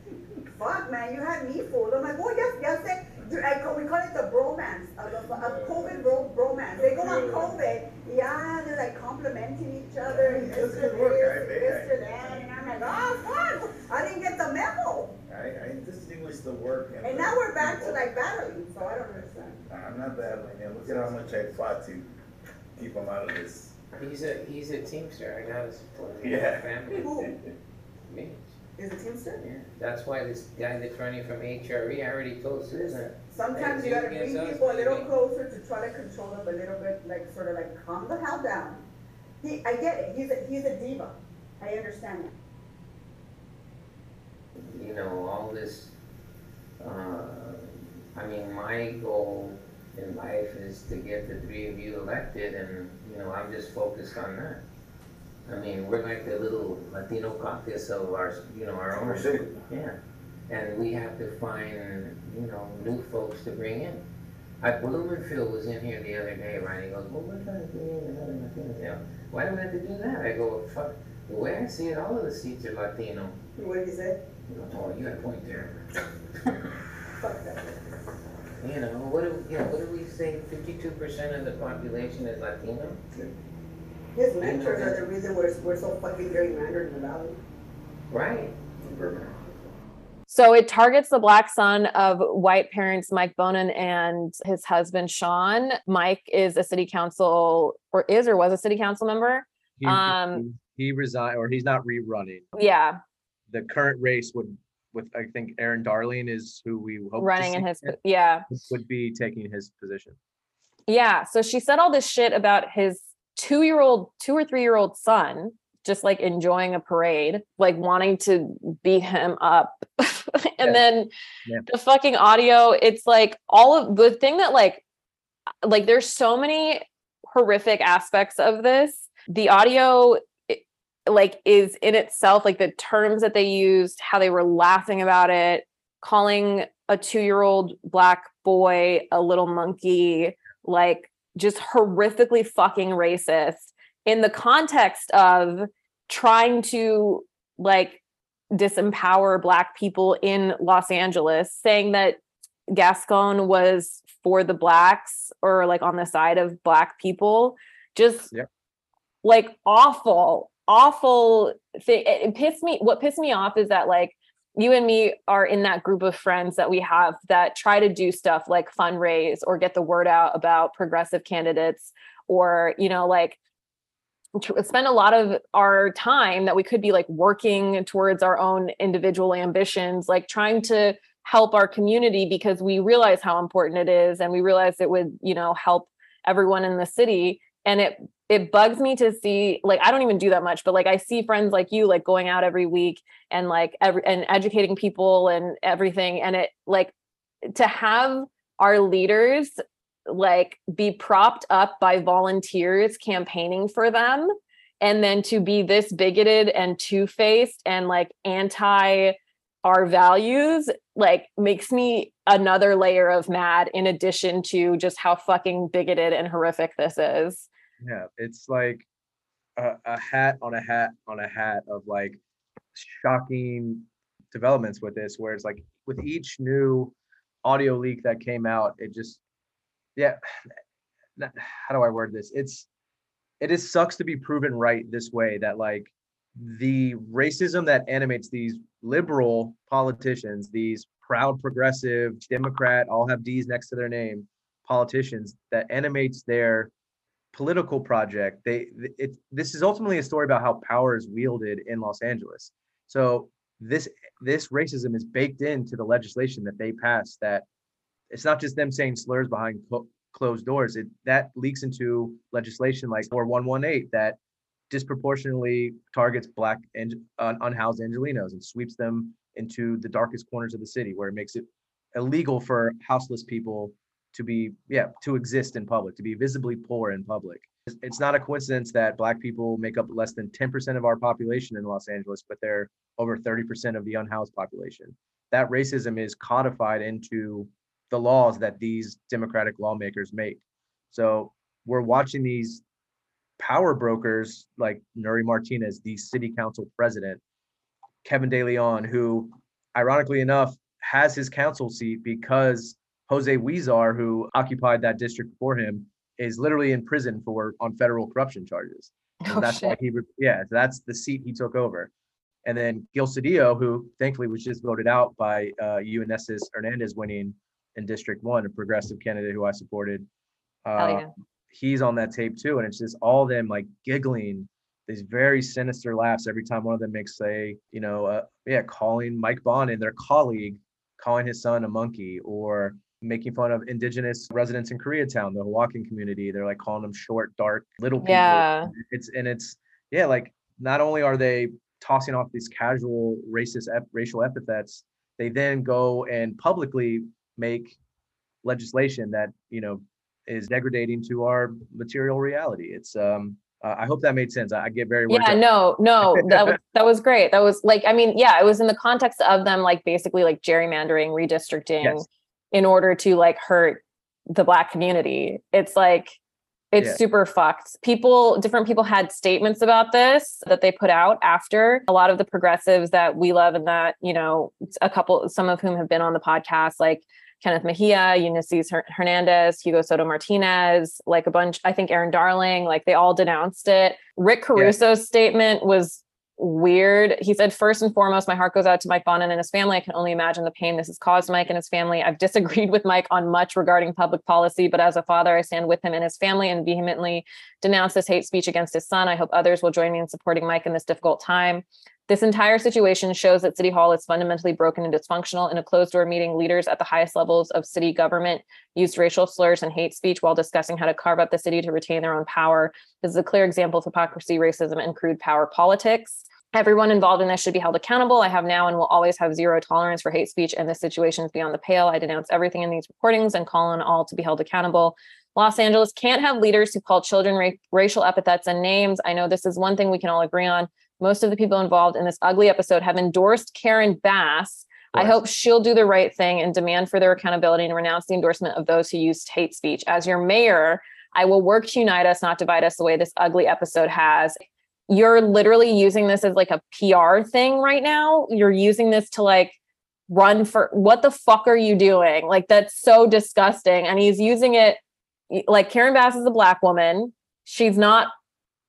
fuck, man, you had me fooled. I'm like, oh, yes, yes, they- I, call- we call it the bromance, uh, the, uh, COVID bro, bromance. They go on COVID, yeah, they're like complimenting each other, and Yeah, this that's or good work. I- and I- this that, and I'm like, oh, fuck, I didn't get the memo. I, I distinguish the work and. And the now we're back to people. like battling, so I don't understand. I'm not battling him, look at how much I fought to keep him out of this. He's a, he's a teamster, I gotta support him. Yeah. Family, Who me. is a teamster? Yeah, that's why this guy that's running from HRE, I already told Susan. Sometimes you gotta bring people a little closer to try to control them a little bit, like sort of like calm the hell down. He, I get it, he's a, he's a diva, I understand that. you know, all this, uh, I mean, my goal in life is to get the three of you elected and, you know, I'm just focused on that. I mean, we're like the little Latino caucus of our, you know, our own. Our city. Yeah, and we have to find, you know, new folks to bring in. I, Blumenfield was in here the other day, right, he goes, well, we're trying to bring in another Latino, you know, why do we have to do that? I go, fuck, the way I see it, all of the seats are Latino. What did he say? Oh, you got a point there. [LAUGHS] Fuck that. You know, what do, yeah, what do we say, fifty-two percent of the population is Latino? His mentors are the reason we're, we're so fucking gerrymandered in the valley. Right. So it targets the black son of white parents Mike Bonin and his husband Sean. Mike is a city council or is or was a city council member. He, Um, he resigned, or he's not rerunning. Yeah, The current race would, with, I think Erin Darling is who we hope. to running in his yeah. Would be taking his position. Yeah. So she said all this shit about his two year old, two or three year old son, just like enjoying a parade, like wanting to beat him up. [LAUGHS] and Yeah. then Yeah. the fucking audio, it's like all of the thing that like, like there's so many horrific aspects of this. The audio, like, is in itself, like the terms that they used, how they were laughing about it, calling a two year old black boy a little monkey, like just horrifically fucking racist in the context of trying to like disempower black people in Los Angeles, saying that Gascon was for the blacks or like on the side of black people. Just Yep. like awful, awful thing. It, it pissed me. What pissed me off is that like you and me are in that group of friends that we have that try to do stuff like fundraise or get the word out about progressive candidates or you know like spend a lot of our time that we could be like working towards our own individual ambitions like trying to help our community because we realize how important it is and we realize it would you know help everyone in the city and it it bugs me to see like i don't even do that much but like i see friends like you like going out every week and like every and educating people and everything and it like to have our leaders like be propped up by volunteers campaigning for them and then to be this bigoted and two-faced and like anti our values like makes me another layer of mad in addition to just how fucking bigoted and horrific this is Yeah, it's like a, a hat on a hat on a hat of like shocking developments with this, where it's like with each new audio leak that came out, it just, yeah, [SIGHS] how do I word this? It's, it is sucks to be proven right this way that like the racism that animates these liberal politicians, these proud progressive Democrat, all have D's next to their name politicians that animates their political project. They it this is ultimately a story about how power is wielded in Los Angeles. So this this racism is baked into the legislation that they pass that it's not just them saying slurs behind clo- closed doors. It that leaks into legislation like 4118 that disproportionately targets black and un- unhoused Angelinos and sweeps them into the darkest corners of the city where it makes it illegal for houseless people to be yeah to exist in public to be visibly poor in public. It's- not a coincidence that black people make up less than 10% of our population in los angeles but they're over 30% of the unhoused population. That racism is codified into the laws that these democratic lawmakers make. So we're watching these power brokers like nury martinez the city council president kevin de leon who ironically enough has his council seat because Jose Huizar, who occupied that district before him, is literally in prison for on federal corruption charges. [LAUGHS] Oh, that's why shit. he, re- yeah, that's the seat he took over. And then Gil Cedillo, who thankfully was just voted out by uh, Eunisses Hernandez winning in District One, a progressive candidate who I supported. Uh, yeah. He's on that tape too, and it's just all them like giggling, these very sinister laughs every time one of them makes say, you know, uh, yeah, calling Mike Bonin their colleague, calling his son a monkey, or making fun of indigenous residents in Koreatown, the Hawaiian community. They're like calling them short, dark, little people. Yeah. It's and it's yeah, like not only are they tossing off these casual racist ep- racial epithets, they then go and publicly make legislation that you know is degrading to our material reality. It's um uh, I hope that made sense. I, I get very Yeah, up. no, no, [LAUGHS] that was that was great. That was like, I mean, yeah, it was in the context of them like basically like gerrymandering, redistricting Yes. In order to like hurt the black community. It's like it's Yeah. super fucked. People, different people had statements about this that they put out after. A lot of the progressives that we love and that, you know, a couple, some of whom have been on the podcast, like Kenneth Mejia, Eunisses Hernandez, Hugo Soto Martinez, like a bunch, I think Erin Darling, like they all denounced it. Rick Caruso's statement was weird. He said, first and foremost, my heart goes out to Mike Bonin and his family. I can only imagine the pain this has caused Mike and his family. I've disagreed [LAUGHS] with Mike on much regarding public policy, but as a father, I stand with him and his family and vehemently denounce this hate speech against his son. I hope others will join me in supporting Mike in this difficult time. This entire situation shows that City Hall is fundamentally broken and dysfunctional. In a closed door meeting, leaders at the highest levels of city government used racial slurs and hate speech while discussing how to carve up the city to retain their own power. This is a clear example of hypocrisy, racism, and crude power politics. Everyone involved in this should be held accountable. I have now and will always have zero tolerance for hate speech, and this situation is beyond the pale. I denounce everything in these recordings and call on all to be held accountable. Los Angeles can't have leaders who call children ra- racial epithets and names. I know this is one thing we can all agree on. Most of the people involved in this ugly episode have endorsed Karen Bass. I hope she'll do the right thing and demand for their accountability and renounce the endorsement of those who used hate speech. As your mayor, I will work to unite us, not divide us the way this ugly episode has. You're literally using this as like a PR thing right now. You're using this to like run for what the fuck are you doing? Like that's so disgusting. And he's using it like Karen Bass is a black woman. She's not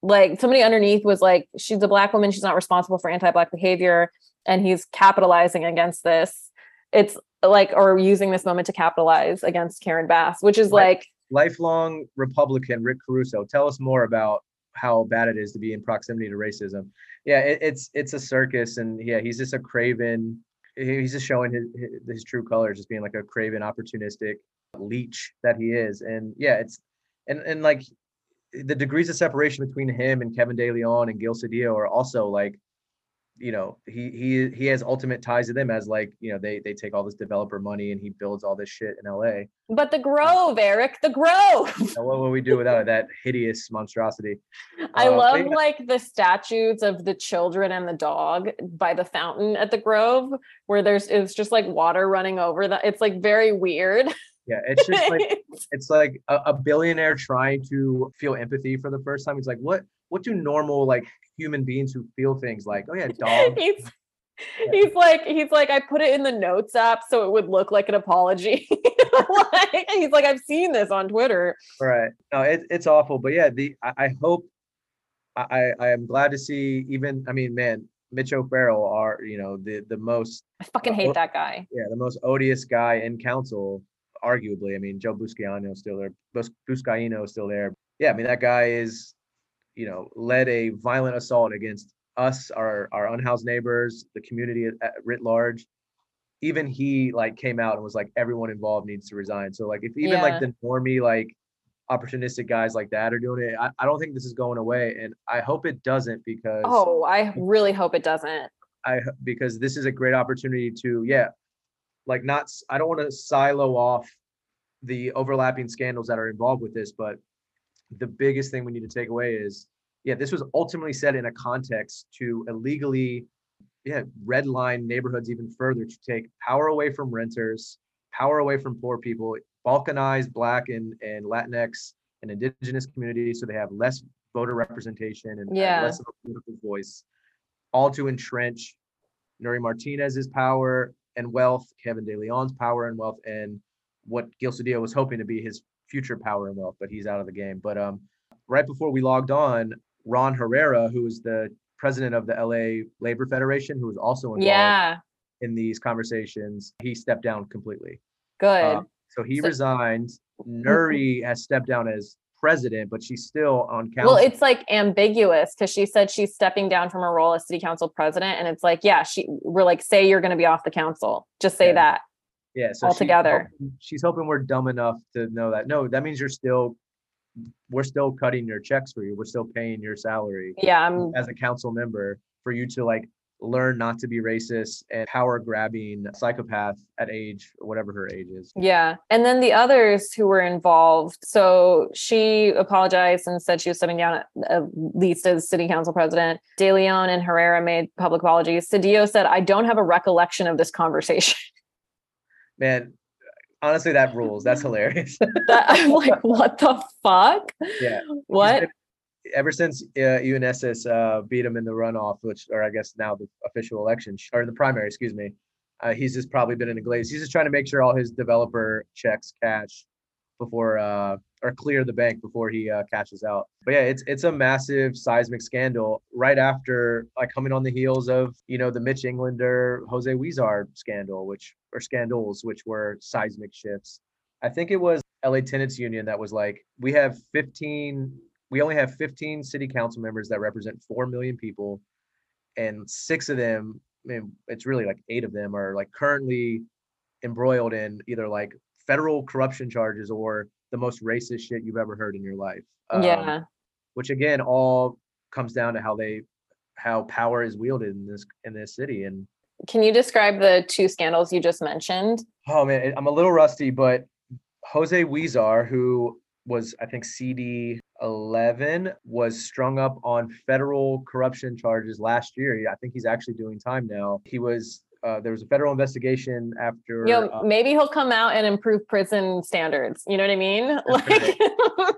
like somebody underneath was like, she's a black woman. She's not responsible for anti-black behavior. And he's capitalizing against this. It's like, or using this moment to capitalize against Karen Bass, which is like, lifelong Republican Rick Caruso. Tell us more about how bad it is to be in proximity to racism. Yeah, it, it's it's a circus, and yeah, he's just a craven. He's just showing his, his his true colors, just being like a craven, opportunistic leech that he is. And yeah, it's and and like the degrees of separation between him and Kevin De Leon and Gil Cedillo are also like, you know, he he he has ultimate ties to them as like, you know, they they take all this developer money and he builds all this shit in LA. but the Grove, Erik, the Grove. [LAUGHS] What would we do without that hideous monstrosity? I Uh, love yeah, like the statues of the children and the dog by the fountain at the Grove, where there's it's just like water running over that. It's like very weird. [LAUGHS] yeah, it's just like [LAUGHS] it's like a, a billionaire trying to feel empathy for the first time. He's like, what what do normal like human beings who feel things like? Oh yeah, dog. [LAUGHS] he's he's like he's like I put it in the notes app so it would look like an apology. [LAUGHS] like, he's like I've seen this on Twitter. right. No, it, it's awful. But yeah, the I, I hope I I am glad to see even I mean, man, Mitch O'Farrell are you know the the most I fucking Uh, hate well- that guy. yeah the most odious guy in council arguably. I mean, Joe Buscaino is still there. Bus- Buscaino is still there. Yeah, I mean that guy is, you know, led a violent assault against us, our our unhoused neighbors, the community at, at writ large. Even he like came out and was like, everyone involved needs to resign. So like, if even Yeah. like the normie like opportunistic guys like that are doing it, I, I don't think this is going away, and I hope it doesn't because Oh, I really hope it doesn't. I because this is a great opportunity to yeah, like not I don't want to silo off the overlapping scandals that are involved with this, but the biggest thing we need to take away is yeah, this was ultimately set in a context to illegally yeah, redline neighborhoods even further to take power away from renters, power away from poor people, balkanize black and, and Latinx and indigenous communities so they have less voter representation and and Yeah. less of a political voice, all to entrench Nury Martinez's power and wealth, Kevin De Leon's power and wealth, and what Gil Cedillo was hoping to be his future power and wealth, but he's out of the game. But um, right before we logged on, Ron Herrera, who is the president of the LA Labor Federation, who was also involved Yeah, in these conversations, he stepped down completely. good. Uh, so he So- resigned. Nury has stepped down as president, but she's still on council. Well, it's like ambiguous because she said she's stepping down from her role as city council president, and it's like, yeah, she we're like, say you're going to be off the council. Just say Yeah. that. yeah, so she's altogether. hoping- She's hoping we're dumb enough to know that. No, that means you're still, we're still cutting your checks for you. We're still paying your salary Yeah, I'm. as a council member for you to like learn not to be racist and power grabbing psychopath at age whatever her age is. Yeah. And then the others who were involved. So she apologized and said she was stepping down at, least as city council president. De Leon and Herrera made public apologies. Cedillo said, I don't have a recollection of this conversation. [LAUGHS] Man, honestly, that rules. That's [LAUGHS] hilarious. that, I'm like, what the fuck? yeah. What? Ever since uh, Eunisses uh, beat him in the runoff, which, or I guess now the official election, or the primary, excuse me, uh, he's just probably been in a glaze. He's just trying to make sure all his developer checks cash before, uh, or clear the bank before he uh, cashes out. But yeah, it's it's a massive seismic scandal right after, like, coming on the heels of you know the Mitch Englander, Jose Huizar scandal, which or scandals, which were seismic shifts. I think it was LA Tenants Union that was like, we have 15, we only have 15 city council members that represent 4 million people. And six of them, I mean, it's really like eight of them are like currently embroiled in either like federal corruption charges or the most racist shit you've ever heard in your life. Um, yeah. Which again, all comes down to how they, how power is wielded in this, in this city. And Can you describe the two scandals you just mentioned? Oh man, I'm a little rusty, but Jose Huizar, who was I think CD 11, was strung up on federal corruption charges last year. I think he's actually doing time now. He was uh, there was a federal investigation after. Know, uh, maybe he'll come out and improve prison standards. You know what I mean? [LAUGHS]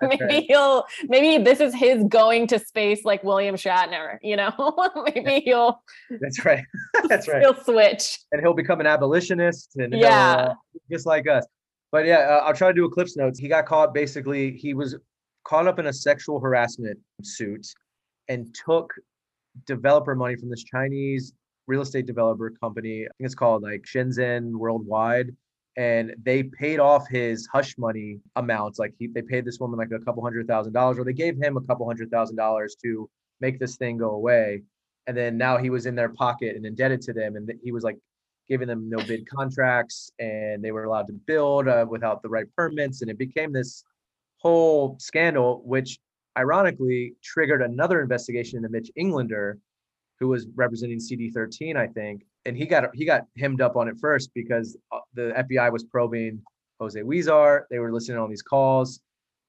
Like maybe right. he'll maybe this is his going to space like William Shatner, you know? [LAUGHS] maybe he'll that's right. [LAUGHS] that's right. he'll switch. and he'll become an abolitionist and Yeah. uh, just like us. But yeah, uh, I'll try to do a Cliffs notes. He got caught basically. He was caught up in a sexual harassment suit and took developer money from this Chinese real estate developer company. I think it's called like Shenzhen Worldwide. And they paid off his hush money amounts. Like he, they paid this woman like a couple hundred thousand dollars, or they gave him a couple hundred thousand dollars to make this thing go away. And then now he was in their pocket and indebted to them, and he was like giving them no bid contracts, and they were allowed to build uh, without the right permits, and it became this whole scandal, which ironically triggered another investigation into Mitch Englander, who was representing CD13, I think, and he got he got hemmed up on it first because uh, the FBI was probing Jose Huizar. They were listening on these calls.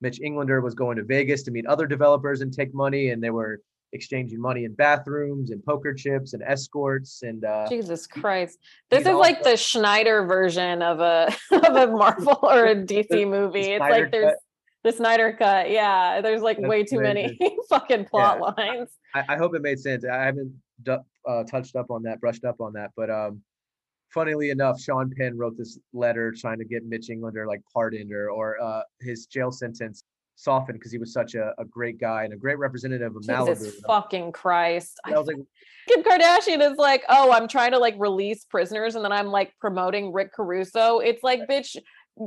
Mitch Englander was going to Vegas to meet other developers and take money, and they were exchanging money in bathrooms and poker chips and escorts and uh, Jesus Christ. This is like the Snyder version of a [LAUGHS] of a Marvel or a DC movie. It's Snyder like there's cut. The Snyder cut. Yeah, there's like That's way too many [LAUGHS] fucking plot lines. I, I hope it made sense. I haven't du- uh, touched up on that, brushed up on that, but um, funnily enough, Sean Penn wrote this letter trying to get Mitch Englander like pardoned or or uh, his jail sentence softened because he was such a, a great guy and a great representative of Malibu. Jesus fucking Christ. I was [LAUGHS] like, Kim Kardashian is like, oh, I'm trying to like release prisoners, and then I'm like promoting Rick Caruso. It's like, bitch,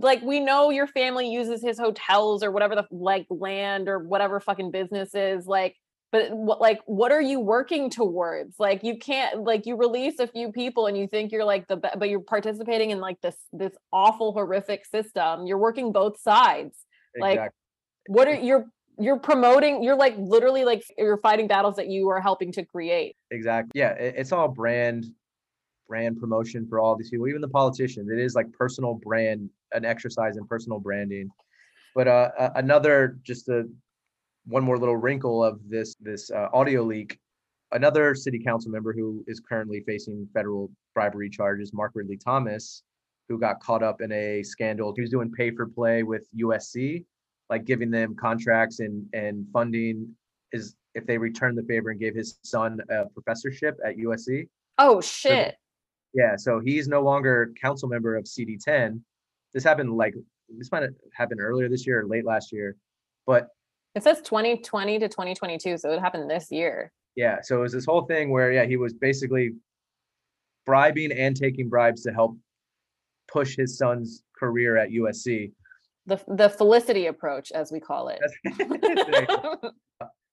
like we know your family uses his hotels or whatever the like land or whatever fucking business is like but what like what are you working towards like you can't like you release a few people and you think you're like the but you're participating in like this this awful horrific system you're working both sides like what are you're you're promoting you're like literally like you're fighting battles that you are helping to create Exactly. Yeah, it, it's all brand brand promotion for all these people, even the politicians. It is like personal brand, an exercise in personal branding. But uh, another just a one more little wrinkle of this this uh, audio leak. Another city council member who is currently facing federal bribery charges, Mark Ridley Thomas, who got caught up in a scandal. He was doing pay for play with USC, like giving them contracts and and funding is if they returned the favor and gave his son a professorship at USC. oh shit Yeah, so he's no longer council member of CD10. This happened like this might have happened earlier this year or late last year, but it says 2020 to 2022 so it happened this year yeah, so it was this whole thing where yeah, he was basically bribing and taking bribes to help push his son's career at USC. the the felicity approach as we call it [LAUGHS]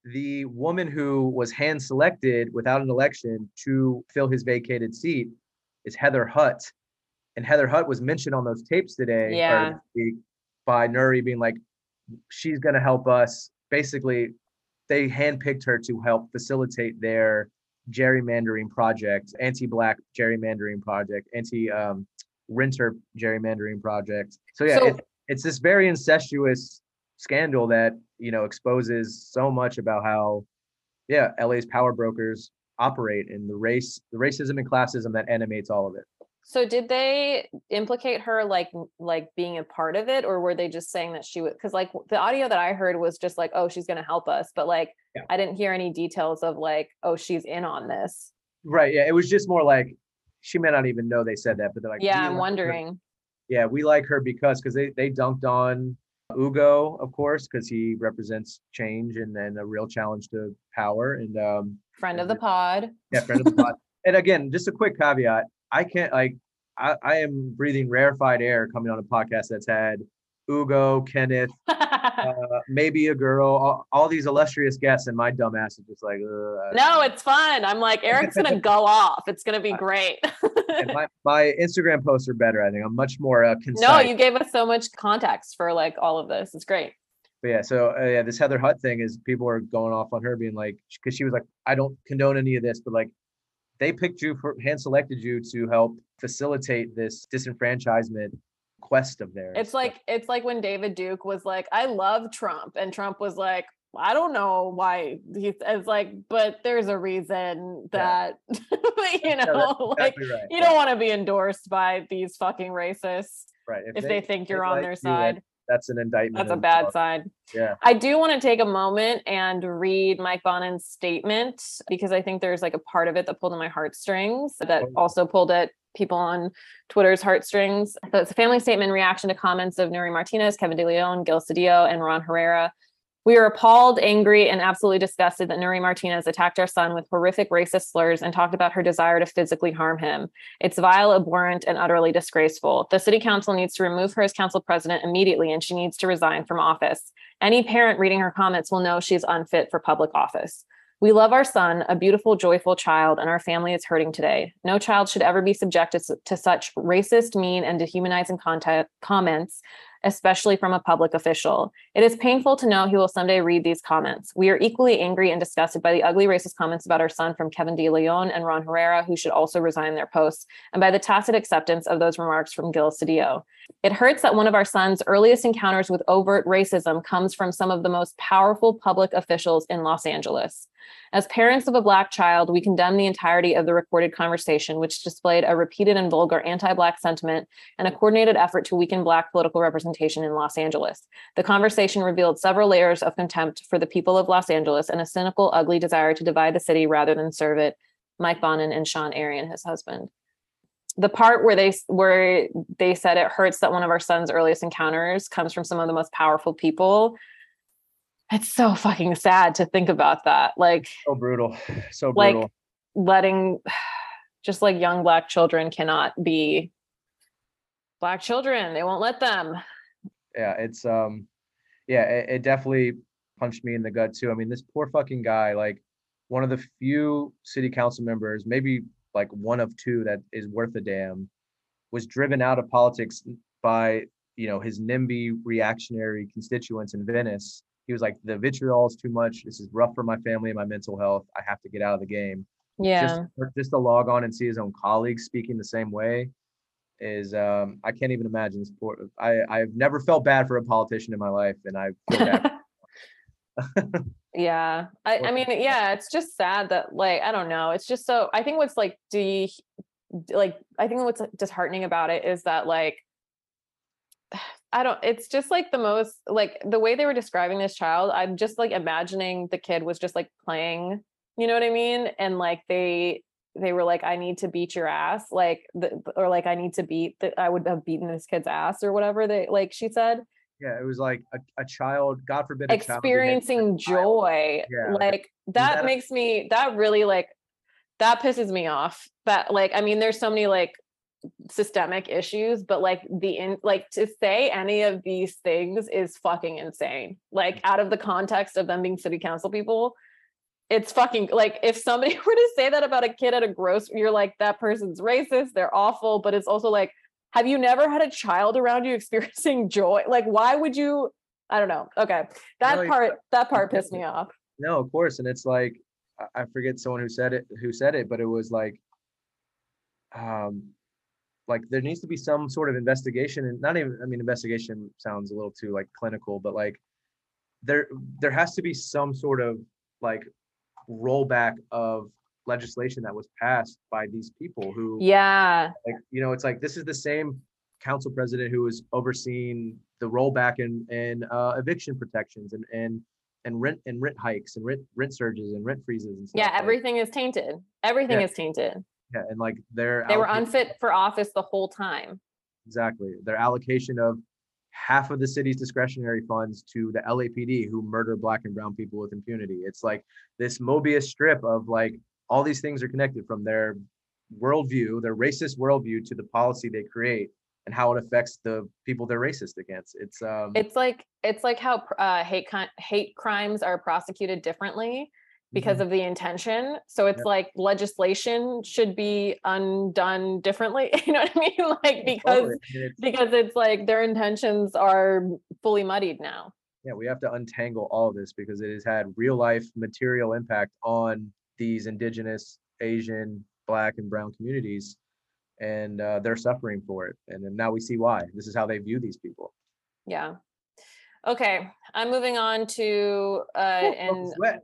the woman who was hand selected without an election to fill his vacated seat is Heather Hutt. And Heather Hutt was mentioned on those tapes today Yeah. by Nury being like, she's going to help us. Basically, they handpicked her to help facilitate their gerrymandering project, anti-black gerrymandering project, anti-renter um, gerrymandering project. So yeah, So- it, it's this very incestuous scandal that you know exposes so much about how yeah la's power brokers operate and the race the racism and classism that animates all of it so did they implicate her like like being a part of it or were they just saying that she would because like the audio that i heard was just like oh she's going to help us but like Yeah. i didn't hear any details of like oh she's in on this right yeah it was just more like she may not even know they said that but they're like yeah i'm like her." wondering yeah we like her because because they they dunked on ugo of course because he represents change and then a real challenge to power and um friend of the pod Yeah, friend of the pod. [LAUGHS] And again, just a quick caveat: I can't like I, I am breathing rarefied air coming on a podcast that's had Ugo, Kenneth, [LAUGHS] uh, maybe a girl, all, all these illustrious guests, and my dumb ass is just like, Ugh. no it's fun i'm like Erik's gonna [LAUGHS] go off it's gonna be great [LAUGHS] my, my Instagram posts are better. I think I'm much more uh, concise. no you gave us so much context for like all of this it's great But yeah, so uh, yeah, this Heather Hutt thing is people are going off on her, being like, because she was like, I don't condone any of this, but like, they picked you for hand selected you to help facilitate this disenfranchisement quest of theirs. It's like it's like when David Duke was like, "I love Trump," and Trump was like, "I don't know why." He's it's like, but there's a reason that [LAUGHS] you No, know, that's like right. you yeah, don't want to be endorsed by these fucking racists right. if they think you're on like their you, side. That's an indictment. That's a bad uh, side. Yeah. I do want to take a moment and read Mike Bonin's statement because I think there's like a part of it that pulled on my heartstrings that Oh. also pulled at people on Twitter's heartstrings. So it's a family statement reaction to comments of Nury Martinez, Kevin De Leon, Gil Cedillo, and Ron Herrera. We are appalled, angry, and absolutely disgusted that Nury Martinez attacked our son with horrific racist slurs and talked about her desire to physically harm him. It's vile, abhorrent, and utterly disgraceful. The city council needs to remove her as council president immediately, and she needs to resign from office. Any parent reading her comments will know she's unfit for public office. We love our son, a beautiful, joyful child, and our family is hurting today. No child should ever be subjected to such racist, mean, and dehumanizing content, comments, especially from a public official. It is painful to know he will someday read these comments. We are equally angry and disgusted by the ugly racist comments about our son from Kevin De Leon and Ron Herrera, who should also resign their posts, and by the tacit acceptance of those remarks from Gil Cedillo. It hurts that one of our son's earliest encounters with overt racism comes from some of the most powerful public officials in Los Angeles. As parents of a Black child, we condemn the entirety of the recorded conversation, which displayed a repeated and vulgar anti Black sentiment and a coordinated effort to weaken Black political representation in Los Angeles. The conversation revealed several layers of contempt for the people of Los Angeles and a cynical, ugly desire to divide the city rather than serve it. Mike Bonin and Sean Arian, his husband. The part where they where they said it hurts that one of our son's earliest encounters comes from some of the most powerful people. It's so fucking sad to think about that. Like So brutal. So brutal. like letting [SIGHS] just like young black children cannot be black children. They won't let them. yeah, it's um, yeah, it, it definitely punched me in the gut too. I mean, this poor fucking guy, like one of the few city council members, maybe like one of two that is worth a damn, was driven out of politics by you know his NIMBY reactionary constituents in Venice. He was like, the vitriol is too much. This is rough for my family and my mental health. I have to get out of the game. Yeah. Just, just to log on and see his own colleagues speaking the same way is um I can't even imagine this poor I I've never felt bad for a politician in my life and I feel bad. [LAUGHS] yeah. I, I mean, [LAUGHS] yeah, it's just sad that like, I don't know. It's just so I think what's like de like I think what's disheartening about it is that like I don't it's just like the most like the way they were describing this child, I'm just like imagining the kid was just like playing, you know what I mean? And like they they were like, I need to beat your ass, like the, or like I need to beat that I would have beaten this kid's ass or whatever they like she said. yeah, it was like a, a child, God forbid a child experiencing joy Yeah, like, like that that- makes me that really like that pisses me off that like i mean there's so many like systemic issues but like the in like to say any of these things is fucking insane. Like out of the context of them being city council people it's fucking like if somebody [LAUGHS] were to say that about a kid at a grocery you're like that person's racist they're awful but it's also like have you never had a child around you [LAUGHS] experiencing joy? Like why would you i don't know. Okay. That No, part [LAUGHS] that part pissed me off. No, of course. And it's like I- I forget someone who said it who said it, but it was like um like there needs to be some sort of investigation and not even I mean investigation sounds a little too like clinical, but like there there has to be some sort of like rollback of legislation that was passed by these people who yeah like you know it's like this is the same council president who was overseeing the rollback in in uh, eviction protections and and and rent and rent hikes and rent rent surges and rent freezes and stuff. yeah like- everything is tainted everything Yeah. is tainted yeah, and like their they were unfit for office the whole time exactly their allocation of half of the city's discretionary funds to the LAPD who murder black and brown people with impunity. It's like this Mobius strip of like all these things are connected from their worldview, their racist worldview to the policy they create and how it affects the people they're racist against. It's um it's like it's like how uh, hate hate crimes are prosecuted differently because Mhm. of the intention so it's Yep. like legislation should be undone differently [LAUGHS] you know what i mean [LAUGHS] like because totally. I mean, it's- because it's like their intentions are fully muddied now yeah, we have to untangle all of this because it has had real life material impact on these indigenous, Asian, black, and brown communities. And uh, they're suffering for it. And now we see why. This is how they view these people. yeah okay i'm moving on to uh Whew, and broke a sweat.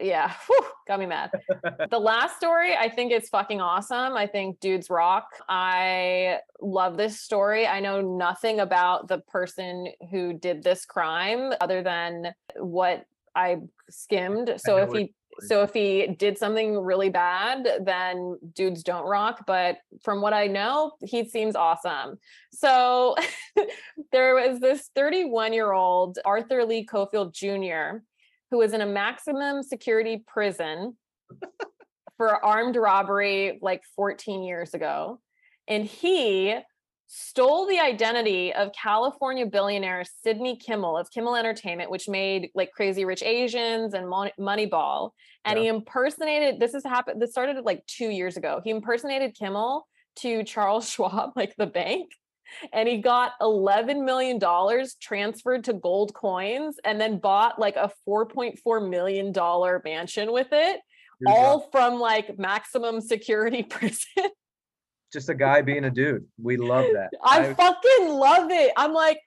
Yeah whew, got me mad. [LAUGHS] The last story i think is fucking awesome. I think dudes rock. I love this story. I know nothing about the person who did this crime other than what i skimmed. So know if he so if he did something really bad then dudes don't rock. But from what i know he seems awesome. So [LAUGHS] there was this 31 year old arthur lee cofield jr who was in a maximum security prison [LAUGHS] for armed robbery like 14 years ago. And he stole the identity of California billionaire Sidney Kimmel of Kimmel Entertainment, which made like Crazy Rich Asians and Mon- Moneyball. And he impersonated, this has happened, this started like two years ago. He impersonated Kimmel to Charles [LAUGHS] Schwab, like the bank and he got 11 million dollars transferred to gold coins and then bought like a 4.4 million dollar mansion with it Here's all from like maximum security [LAUGHS] prison just a guy being a dude. We love that. i fucking love it i'm like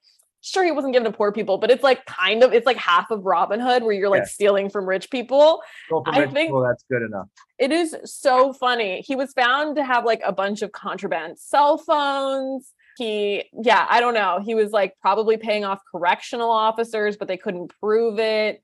sure he wasn't given to poor people but it's like kind of it's like half of robin hood where you're like Yeah. stealing from rich people for I rich think- people, that's good enough. it is so funny. He was found to have like a bunch of contraband cell phones. He, yeah, I don't know. He was like probably paying off correctional officers, but they couldn't prove it.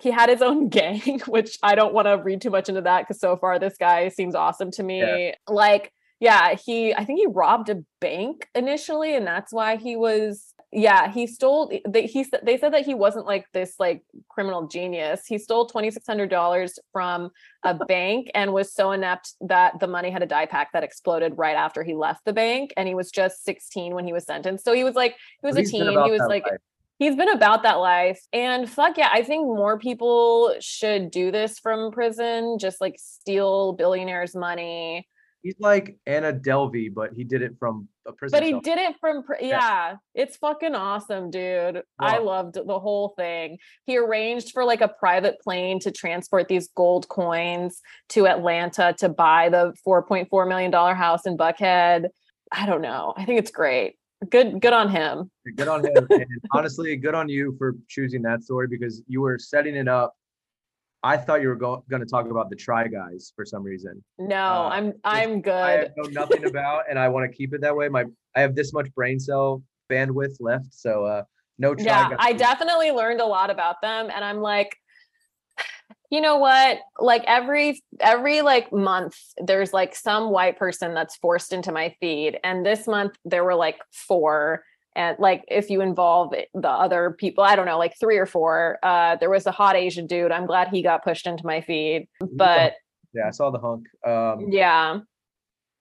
He had his own [LAUGHS] gang, which I don't want to read too much into that because so far this guy seems awesome to me. Like, yeah, he, I think he robbed a bank initially, and that's why he was yeah, he stole. They he said they said that he wasn't like this like criminal genius. He stole twenty six hundred dollars from a [LAUGHS] bank and was so inept that the money had a die pack that exploded right after he left the bank, and he was just sixteen when he was sentenced. So he was like he was a teen. He was like life. he's been about that life and fuck yeah i think more people should do this from prison just like steal billionaires money He's like Anna Delvey, but he did it from a prison. but he cell. did it from pr- yeah it's fucking awesome dude i loved the whole thing he arranged for like a private plane to transport these gold coins to atlanta to buy the 4.4 million dollar house in buckhead i don't know i think it's great good good on him Good on him. and [LAUGHS] honestly, good on you for choosing that story because you were setting it up. I thought you were go- going to talk about the Try Guys for some reason. no Uh, i'm i'm good. I know nothing [LAUGHS] about, and I want to keep it that way. My I have this much brain cell bandwidth left, so uh, no Try yeah Guys. i definitely learned a lot about them and i'm like [SIGHS] you know what like every every like month there's like some white person that's forced into my feed and this month there were like four and like if you involve the other people i don't know like three or four uh there was a hot asian dude i'm glad he got pushed into my feed but Yeah, I saw the hunk. Um, yeah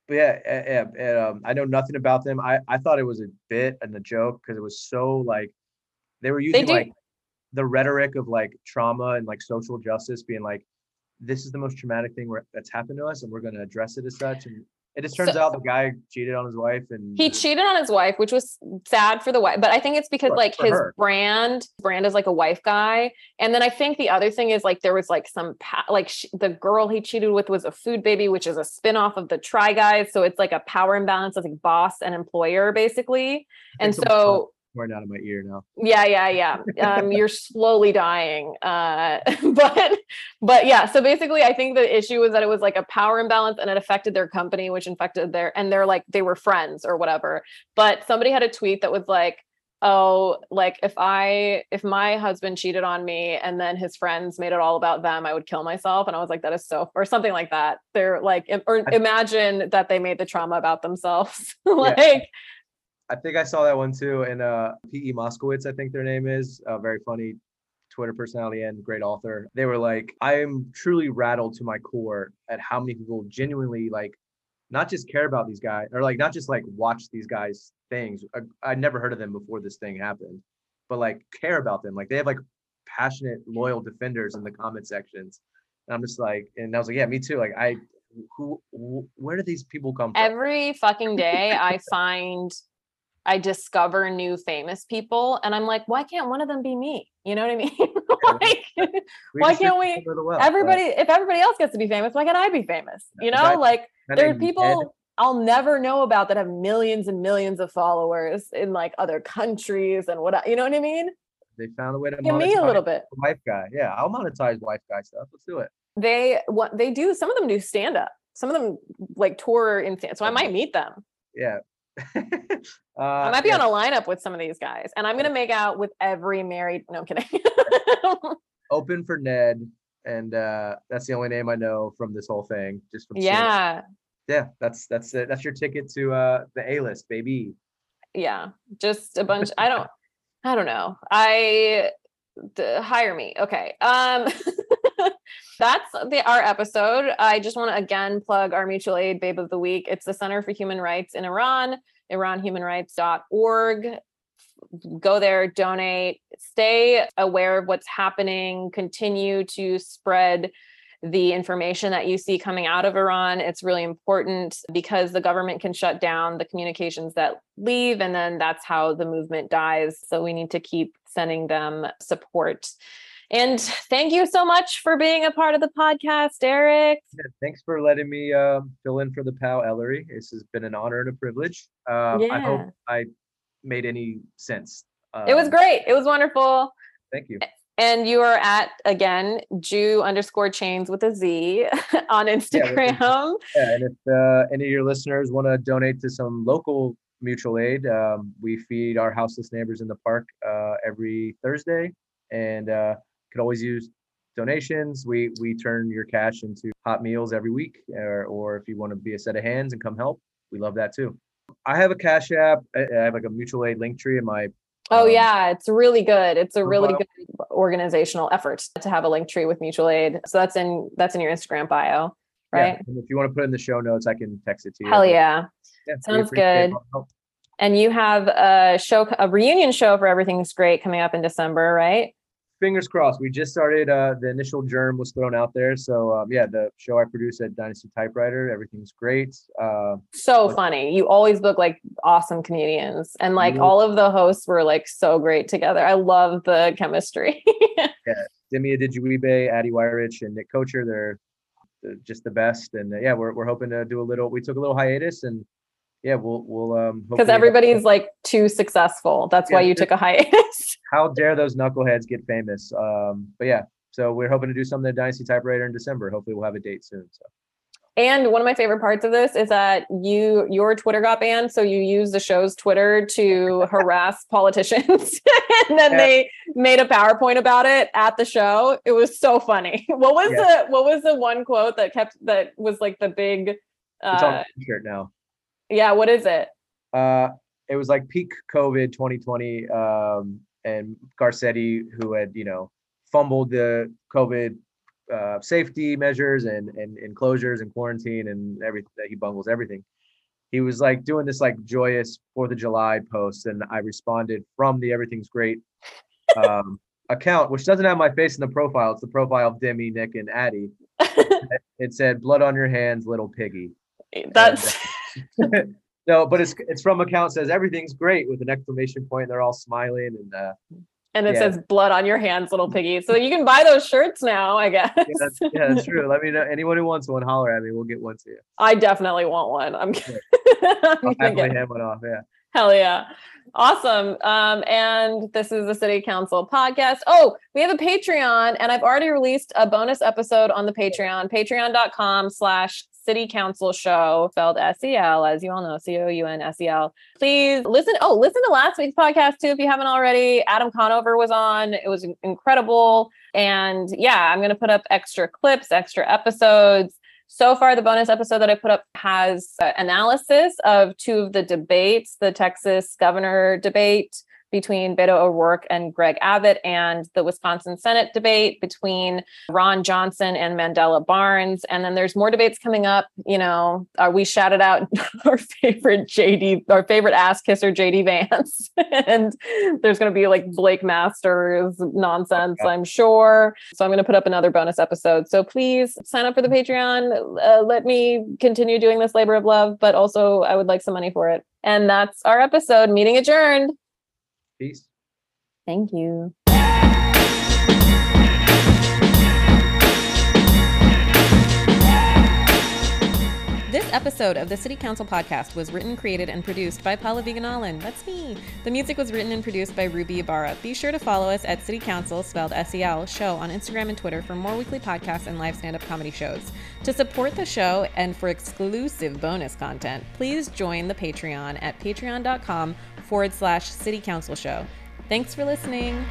but yeah, eh, um, I know nothing about them. I I thought it was a bit and a joke because it was so like they were using do- like the rhetoric of like trauma and like social justice, being like, this is the most traumatic thing that's happened to us, and we're going to address it as such. And it just turns So- out the guy cheated on his wife, and he cheated on his wife which was sad for the wife but i think it's because like his her. brand brand is like a wife guy. And then i think the other thing is like there was like some pa- like sh- the girl he cheated with was a food baby which is a spin-off of the try guys. So it's like a power imbalance of like boss and employer basically. And so out of my ear now. yeah yeah yeah. Um you're slowly dying uh [LAUGHS] but but yeah so basically i think the issue was that it was like a power imbalance and it affected their company which infected their and they're like they were friends or whatever. But somebody had a tweet that was like oh like if i if my husband cheated on me and then his friends made it all about them i would kill myself. And i was like that is so or something like that. They're like or imagine that they made the trauma about themselves. [LAUGHS] Like I think I saw that one too. And uh, P.E. Moskowitz, I think their name is, a very funny Twitter personality and great author. They were like, I am truly rattled to my core at how many people genuinely like, not just care about these guys or like not just like watch these guys things. I, I'd never heard of them before this thing happened, but like care about them. Like they have like passionate, loyal defenders in the comment sections. And I'm just like, and I was like, yeah, me too. Like I, who, wh- where do these people come from? every fucking day I [LAUGHS] find I discover new famous people and I'm like, why can't one of them be me? You know what I mean? [LAUGHS] like We why can't we- well, but everybody if everybody else gets to be famous, why can't I be famous? You know, guy- like guy there are people I'll never know about that have millions and millions of followers in like other countries and what you know what I mean? They found a way to Give me a little bit. wife guy. Yeah, I'll monetize wife guy stuff. Let's do it. They what they do, some of them do stand up. Some of them like tour in stand so I might meet them. Yeah. [LAUGHS] uh, I might be yeah, on a lineup with some of these guys, and I'm gonna make out with every married. No I'm kidding. [LAUGHS] open for Ned, and uh, that's the only name I know from this whole thing. Just from yeah, yeah. That's that's it. That's your ticket to uh the A list, baby. yeah. Just a bunch. I don't. [LAUGHS] I don't know. I d- hire me. Okay. Um. [LAUGHS] That's the our episode. I just want to again plug our mutual aid babe of the week. It's the Center for Human Rights in Iran, iranhumanrights.org. Go there, donate, stay aware of what's happening, continue to spread the information that you see coming out of Iran. It's really important because the government can shut down the communications that leave, and then that's how the movement dies. So we need to keep sending them support. And thank you so much for being a part of the podcast, Erik. Yeah, thanks for letting me um, fill in for the pal Ellery. This has been an honor and a privilege. Um, I hope I made any sense. It was Um, great. It was wonderful. Thank you. And you are at again Jew underscore chains with a Z [LAUGHS] on Instagram. [LAUGHS] Yeah, and if uh, any of your listeners want to donate to some local mutual aid, um, we feed our houseless neighbors in the park uh, every Thursday, and uh, could always use donations. We we turn your cash into hot meals every week, or or if you want to be a set of hands and come help, we love that too. I have a Cash App. I have like a mutual aid link tree in my Oh Um, yeah, it's really good. It's a really good organizational effort to have a link tree with mutual aid. So that's in that's in your Instagram bio, yeah, right? and if you want to put it in the show notes, I can text it to you. Hell yeah. Yeah, Sounds good. all the help. And you have a show a reunion show for Everything's Great coming up in December, right? Fingers crossed. We just started. Uh, the initial germ was thrown out there, so um, yeah, the show I produce at Dynasty Typewriter, everything's great. Uh, So funny. You always book like awesome comedians and like You- all of the hosts were like so great together. I love the chemistry. [LAUGHS] Yeah, Demi Adejuyigbe, Addie Weyrich, and Nick Kocher, they're, just the best. And uh, yeah, we're, we're hoping to do a little. We took a little hiatus, and yeah, we'll we'll um Because everybody's like too successful. That's why you took a hiatus. How dare those knuckleheads get famous? Um, but yeah, so we're hoping to do something at Dynasty Typewriter in December. Hopefully, we'll have a date soon. So And one of my favorite parts of this is that you your Twitter got banned, so you use the show's Twitter to [LAUGHS] harass politicians, [LAUGHS] and then Yeah. they made a PowerPoint about it at the show. It was so funny. [LAUGHS] What was Yeah. the what was the one quote that kept that was like the big? it's Uh, on t-shirt now. yeah, what is it? Uh, it was like peak COVID 2020, um, and Garcetti, who had you know fumbled the COVID uh, safety measures and and enclosures and quarantine and everything. He bungles everything. He was like doing this like joyous Fourth of July post, and I responded from the Everything's Great um, [LAUGHS] account, which doesn't have my face in the profile. It's the profile of Demi, Nick, and Addie. [LAUGHS] It said "Blood on your hands, little piggy." That's [LAUGHS] no, but it's it's from account says everything's great with an exclamation point. They're all smiling and uh, and it yeah. says blood on your hands, little piggy. So you can buy those shirts now, I guess. yeah, that's, yeah, that's true. Let me know anyone who wants one, holler at me. We'll get one to you. I definitely want one. I'm, [LAUGHS] I'm I'll gonna happily get hand one off. Yeah. Hell yeah. Awesome. Um, and this is the City Counsel podcast. Oh, we have a Patreon, and I've already released a bonus episode on the Patreon, patreon.com slash City Counsel Show, spelled S-E-L, as you all know, C-O-U-N-S-E-L. Please listen. Oh, listen to last week's podcast too if you haven't already. Adam Conover was on. It was incredible. And yeah, I'm gonna put up extra clips, extra episodes. So far, the bonus episode that I put up has analysis of two of the debates the Texas governor debate between Beto O'Rourke and Greg Abbott, and the Wisconsin Senate debate between Ron Johnson and Mandela Barnes. And then there's more debates coming up. You know, uh, we shouted out [LAUGHS] our favorite JD, our favorite ass kisser, JD Vance. [LAUGHS] and there's going to be like Blake Masters nonsense, I'm sure. So I'm going to put up another bonus episode. So please sign up for the Patreon. Uh, let me continue doing this labor of love, but also I would like some money for it. And that's our episode. Meeting adjourned. Peace. Thank you. This episode of the City Counsel podcast was written, created, and produced by Pallavi Gunalan. That's me. The music was written and produced by Ruby Ibarra. Be sure to follow us at City Counsel, spelled S-E-L, show on Instagram and Twitter for more weekly podcasts and live stand-up comedy shows. To support the show and for exclusive bonus content, please join the Patreon at patreon.com forward slash City Counsel Show. Thanks for listening.